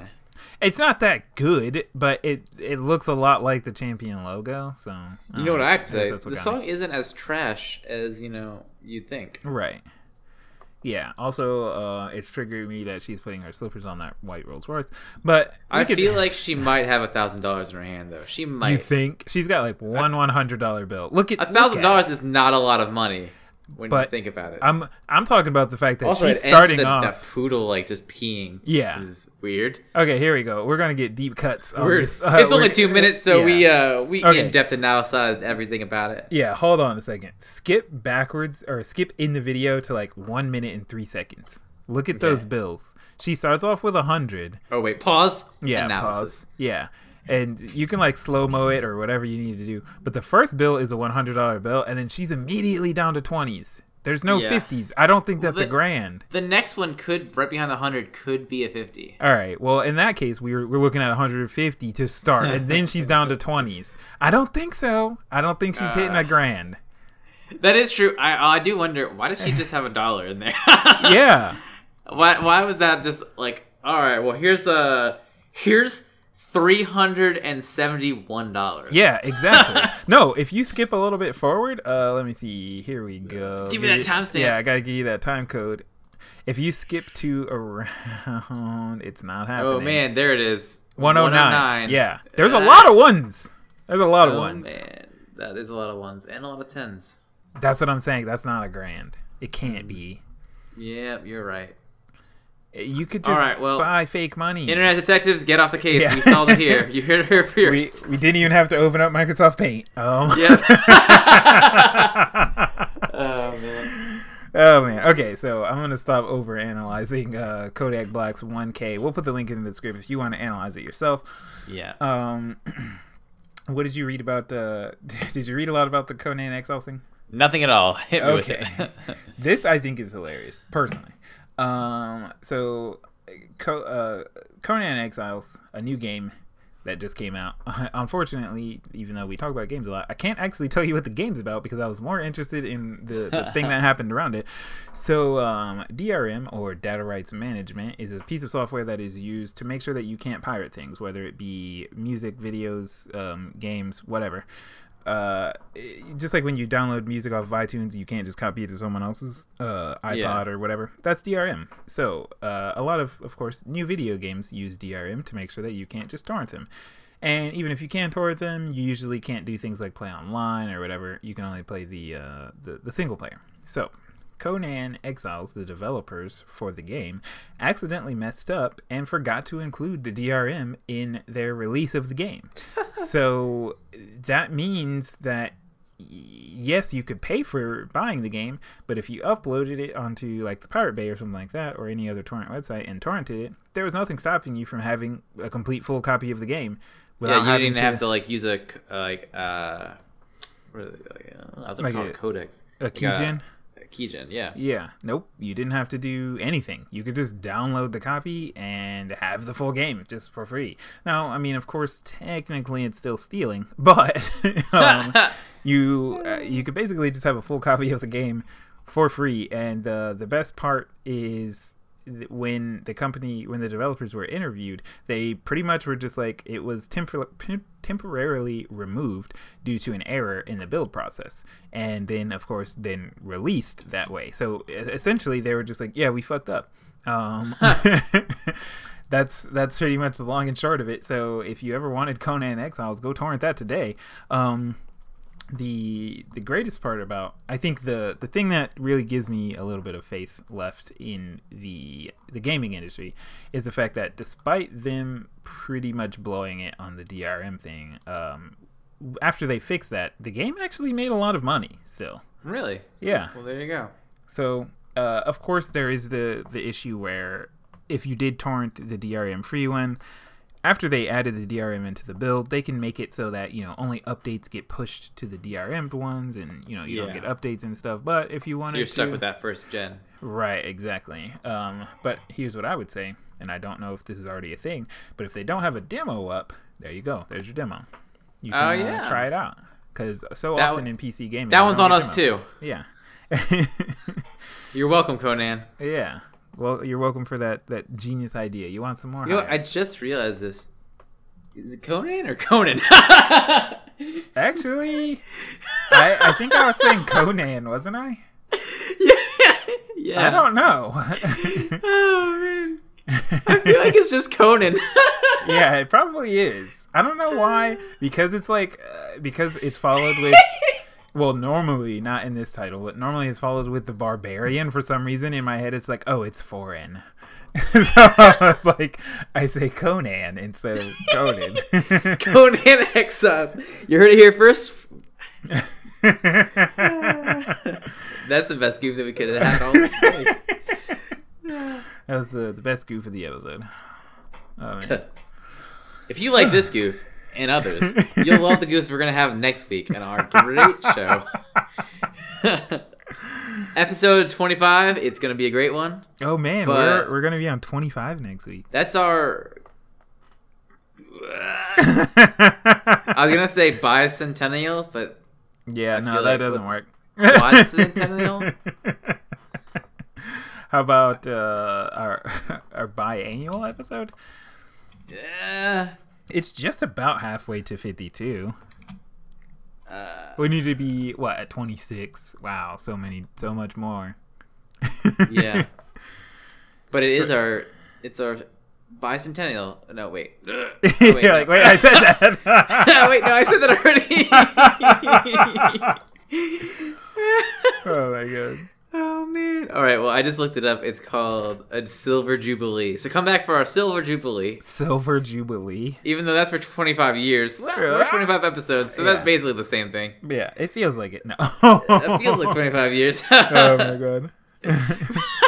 it's not that good. But it it looks a lot like the champion logo. So You know what I have to guess say? what The song me. isn't as trash as you know you'd think. right? Yeah. Also, uh, it's triggered me that she's putting her slippers on that white Rolls Royce. But I could- feel like she might have a thousand dollars in her hand though. She might. You think she's got like one one hundred dollar bill? Look at A thousand dollars is not a lot of money when you But think about it. I'm I'm talking about the fact that also, she's starting with the, off. that poodle like just peeing. Yeah. is weird. Okay, here we go. We're gonna get deep cuts. On We're, this. [laughs] Uh, it's only two minutes, so yeah. we uh we Okay. in depth analyzed everything about it. Yeah, hold on a second. Skip backwards or skip in the video to like one minute and three seconds. Look at those bills. She starts off with a hundred. Oh wait, pause. Yeah, analysis. pause. Yeah. And you can like slow mo it or whatever you need to do. But the first bill is a one hundred dollar bill, and then she's immediately down to twenties. There's no Yeah. fifties. I don't think that's a the- grand. The next one could right behind the hundred could be a fifty. All right. Well, in that case, we were, we're looking at 150 to start, and then she's down to 20s. I don't think so. I don't think she's hitting Uh. a grand. That is true. I I do wonder why does she just have a dollar in there? [laughs] Yeah. Why why was that just like all right? Well, here's a here's three hundred and seventy one dollars. Yeah, [laughs] exactly. no, if you skip a little bit forward, uh, let me see. Here we go. Give me that timestamp. Yeah, I gotta give you that time code. If you skip to around, [laughs] it's not happening. Oh man, there it is. 109. Yeah, there's a lot of ones. There's a lot of ones. Oh ones. man, that is a lot of ones and a lot of tens. That's what I'm saying. That's not a grand. It can't be. Yeah, you're right. You could just right, well, buy fake money. Internet detectives, get off the case. Yeah. We solved it here. You heard it here [laughs] we, first. we didn't even have to open up Microsoft Paint. Um, Yep. [laughs] oh man. oh man. Okay, so I'm gonna stop over analyzing uh, Kodak Black's 1K. We'll put the link in the description if you want to analyze it yourself. Yeah. Um, [clears throat] what did you read about? the? [laughs] did you read a lot about the Conan Exile thing? Nothing at all. Hit me Okay. with it. this I think is hilarious, personally. Um, so Co- uh, Conan Exiles, a new game that just came out. [laughs] Unfortunately, even though we talk about games a lot, I can't actually tell you what the game's about because I was more interested in the, the thing that [laughs] happened around it. So, um, DRM or Data Rights Management is a piece of software that is used to make sure that you can't pirate things, whether it be music, videos, um, games, whatever uh, just like when you download music off of iTunes, you can't just copy it to someone else's uh, iPod Yeah. or whatever. That's DRM. So uh, a lot of, of course, new video games use DRM to make sure that you can't just torrent them. And even if you can torrent them, you usually can't do things like play online or whatever. You can only play the uh, the, the single player. So Conan Exiles, the developers for the game, accidentally messed up and forgot to include the DRM in their release of the game. [laughs] so that means that yes, you could pay for buying the game, but if you uploaded it onto like the Pirate Bay or something like that, or any other torrent website and torrented it, there was nothing stopping you from having a complete full copy of the game. Yeah, you didn't have to like use a c- uh, like uh, what are they, like, uh, I was Like like a- a codex. a keygen. A, keygen, yeah. Yeah, nope. You didn't have to do anything. You could just download the copy and have the full game just for free. Now, I mean, of course, technically it's still stealing, [laughs] but [laughs] um, you uh, you could basically just have a full copy of the game for free. And uh, the best part is when the company, when the developers were interviewed, they pretty much were just like it was tempor- temporarily removed due to an error in the build process, and then of course then released that way. So essentially, they were just like, yeah, we fucked up. Um, [laughs] [laughs] that's that's pretty much the long and short of it. So if you ever wanted Conan Exiles, go torrent that today. Um, the the greatest part about I think the the thing that really gives me a little bit of faith left in the the gaming industry is the fact that despite them pretty much blowing it on the DRM thing, um, after they fixed that, the game actually made a lot of money still. Really? Yeah. Well, there you go. So, uh, of course, there is the the issue where if you did torrent the DRM free one, after they added the DRM into the build, they can make it so that you know only updates get pushed to the DRM'd ones, and you know you don't get updates and stuff. But if you want, So you're stuck to, with that first gen. right? Exactly. Um, but here's what I would say, and I don't know if this is already a thing, but if they don't have a demo up, there you go. There's your demo. You Oh, can uh, yeah. try it out because so That often one- in PC gaming That one's on us demos. too. Yeah. [laughs] You're welcome, Conan. Yeah. Well, you're welcome for that that genius idea. You want some more? You know. I just realized this. Is it Conan or Conan? [laughs] Actually, I I think I was saying Conan, wasn't I? [laughs] yeah. I don't know. [laughs] Oh man. I feel like it's just Conan. yeah, it probably is. I don't know why. Because it's like uh, because it's followed with. Well, normally not in this title, but normally it's followed with the barbarian. For some reason, in my head, it's like, oh, it's foreign. [laughs] so it's like I say Conan instead of Conan. [laughs] Conan Exiles. You heard it here first. [laughs] That's the best goof that we could have had all That was the, the best goof of the episode. Oh. If you like this goof and others, [laughs] you'll love the goose we're gonna have next week in our great show. [laughs] Episode 25, it's gonna be a great one. oh man, we're, we're gonna be on 25 next week. That's our [laughs] I was gonna say bicentennial, but yeah, I no, that like doesn't work. Quadcentennial? How about uh, our our biannual episode? yeah. It's just about halfway to 52. Uh, We need to be what at 26. Wow, so many, so much more. [laughs] yeah. But it is our it's our bicentennial. No, wait. Oh, [laughs] wait, You're no. like, wait, I said that. [laughs] wait, no, I said that already. oh my god. Oh man. All right, well, I just looked it up. It's called a silver jubilee. So come back for our silver jubilee. Silver Jubilee. Even though that's for 25 years, well, Yeah. or 25 episodes, so that's basically the same thing. Yeah, it feels like it. No. It feels like 25 years. [laughs] oh my [laughs] god. [laughs]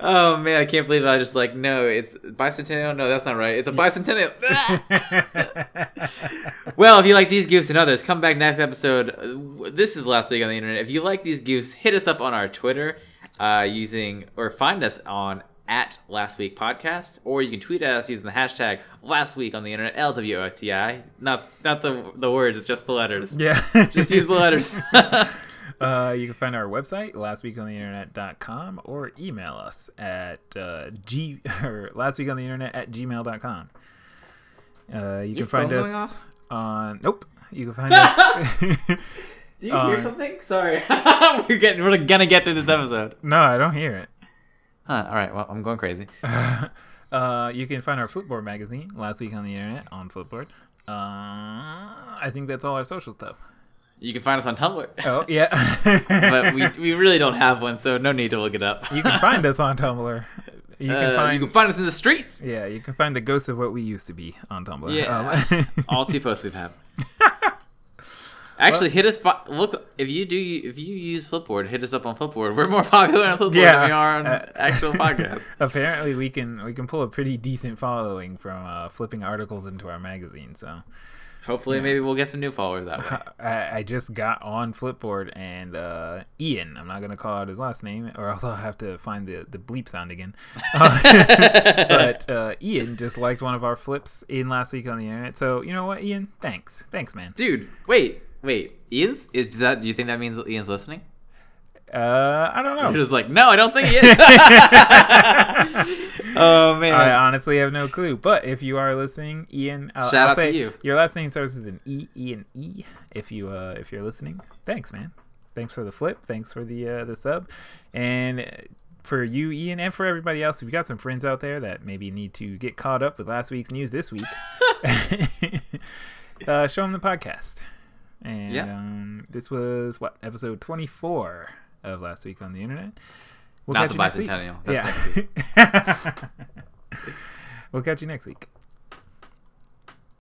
Oh man, I can't believe I just like no, it's bicentennial. No, that's not right. It's a bicentennial. [laughs] [laughs] well, if you like these goofs and others, come back next episode. Uh, This is last week on the internet. If you like these goofs, hit us up on our Twitter uh, using or find us on at last week podcast, or you can tweet at us using the hashtag last week on the internet LWOTI. Not not the the words, it's just the letters. yeah. Just use the letters. [laughs] Uh, you can find our website, lastweekontheinternet.com, or email us at uh, g [laughs] or lastweekontheinternet at gmail.com. Uh, you Your can find us off? on. Nope. You can find [laughs] us. [laughs] Do you hear Uh, something? Sorry, we're getting we're gonna get through this episode. no, I don't hear it. Huh, all right, well, I'm going crazy. uh, you can find our Flipboard magazine, Last Week on the Internet, on Flipboard. Uh, I think that's all our social stuff. You can find us on Tumblr. Oh, [laughs] yeah. but we, [laughs] we really don't have one, so no need to look it up. you can find us on [laughs] Tumblr. You can Uh, find. you can find us in the streets. yeah, you can find the ghost of what we used to be on Tumblr. Yeah. Um, All two posts we've had. Actually, hit us. Look, if you do, if you use Flipboard, hit us up on Flipboard. We're more popular on Flipboard Yeah, than we are on uh, actual podcasts. Apparently, we can we can pull a pretty decent following from uh, flipping articles into our magazine. So Hopefully, maybe we'll get some new followers that way. [laughs] I, I just got on Flipboard and uh, Ian. I'm not gonna call out his last name, or else I'll have to find the the bleep sound again. [laughs] Uh, [laughs] but uh, Ian just liked one of our flips in last week on the internet. So you know what, Ian? Thanks, thanks, man. Dude, wait, wait. Ian's is that? Do you think that means Ian's listening? Uh, I don't know. You're just like, no, I don't think he is. [laughs] [laughs] oh man. I honestly have no clue. But if you are listening, Ian, I'll, Shout I'll out to you. Your last name starts with an E, E and E. If you uh, if you're listening, thanks, man. Thanks for the flip. Thanks for the uh, the sub, and uh, for you, Ian, and for everybody else. If you got some friends out there that maybe need to get caught up with last week's news this week, [laughs] uh, show them the podcast. And Yeah. um, this was what episode 24 of last week on the internet. We'll Not catch the you next week. bicentennial. That's yeah. next week. [laughs] [laughs] we'll catch you next week.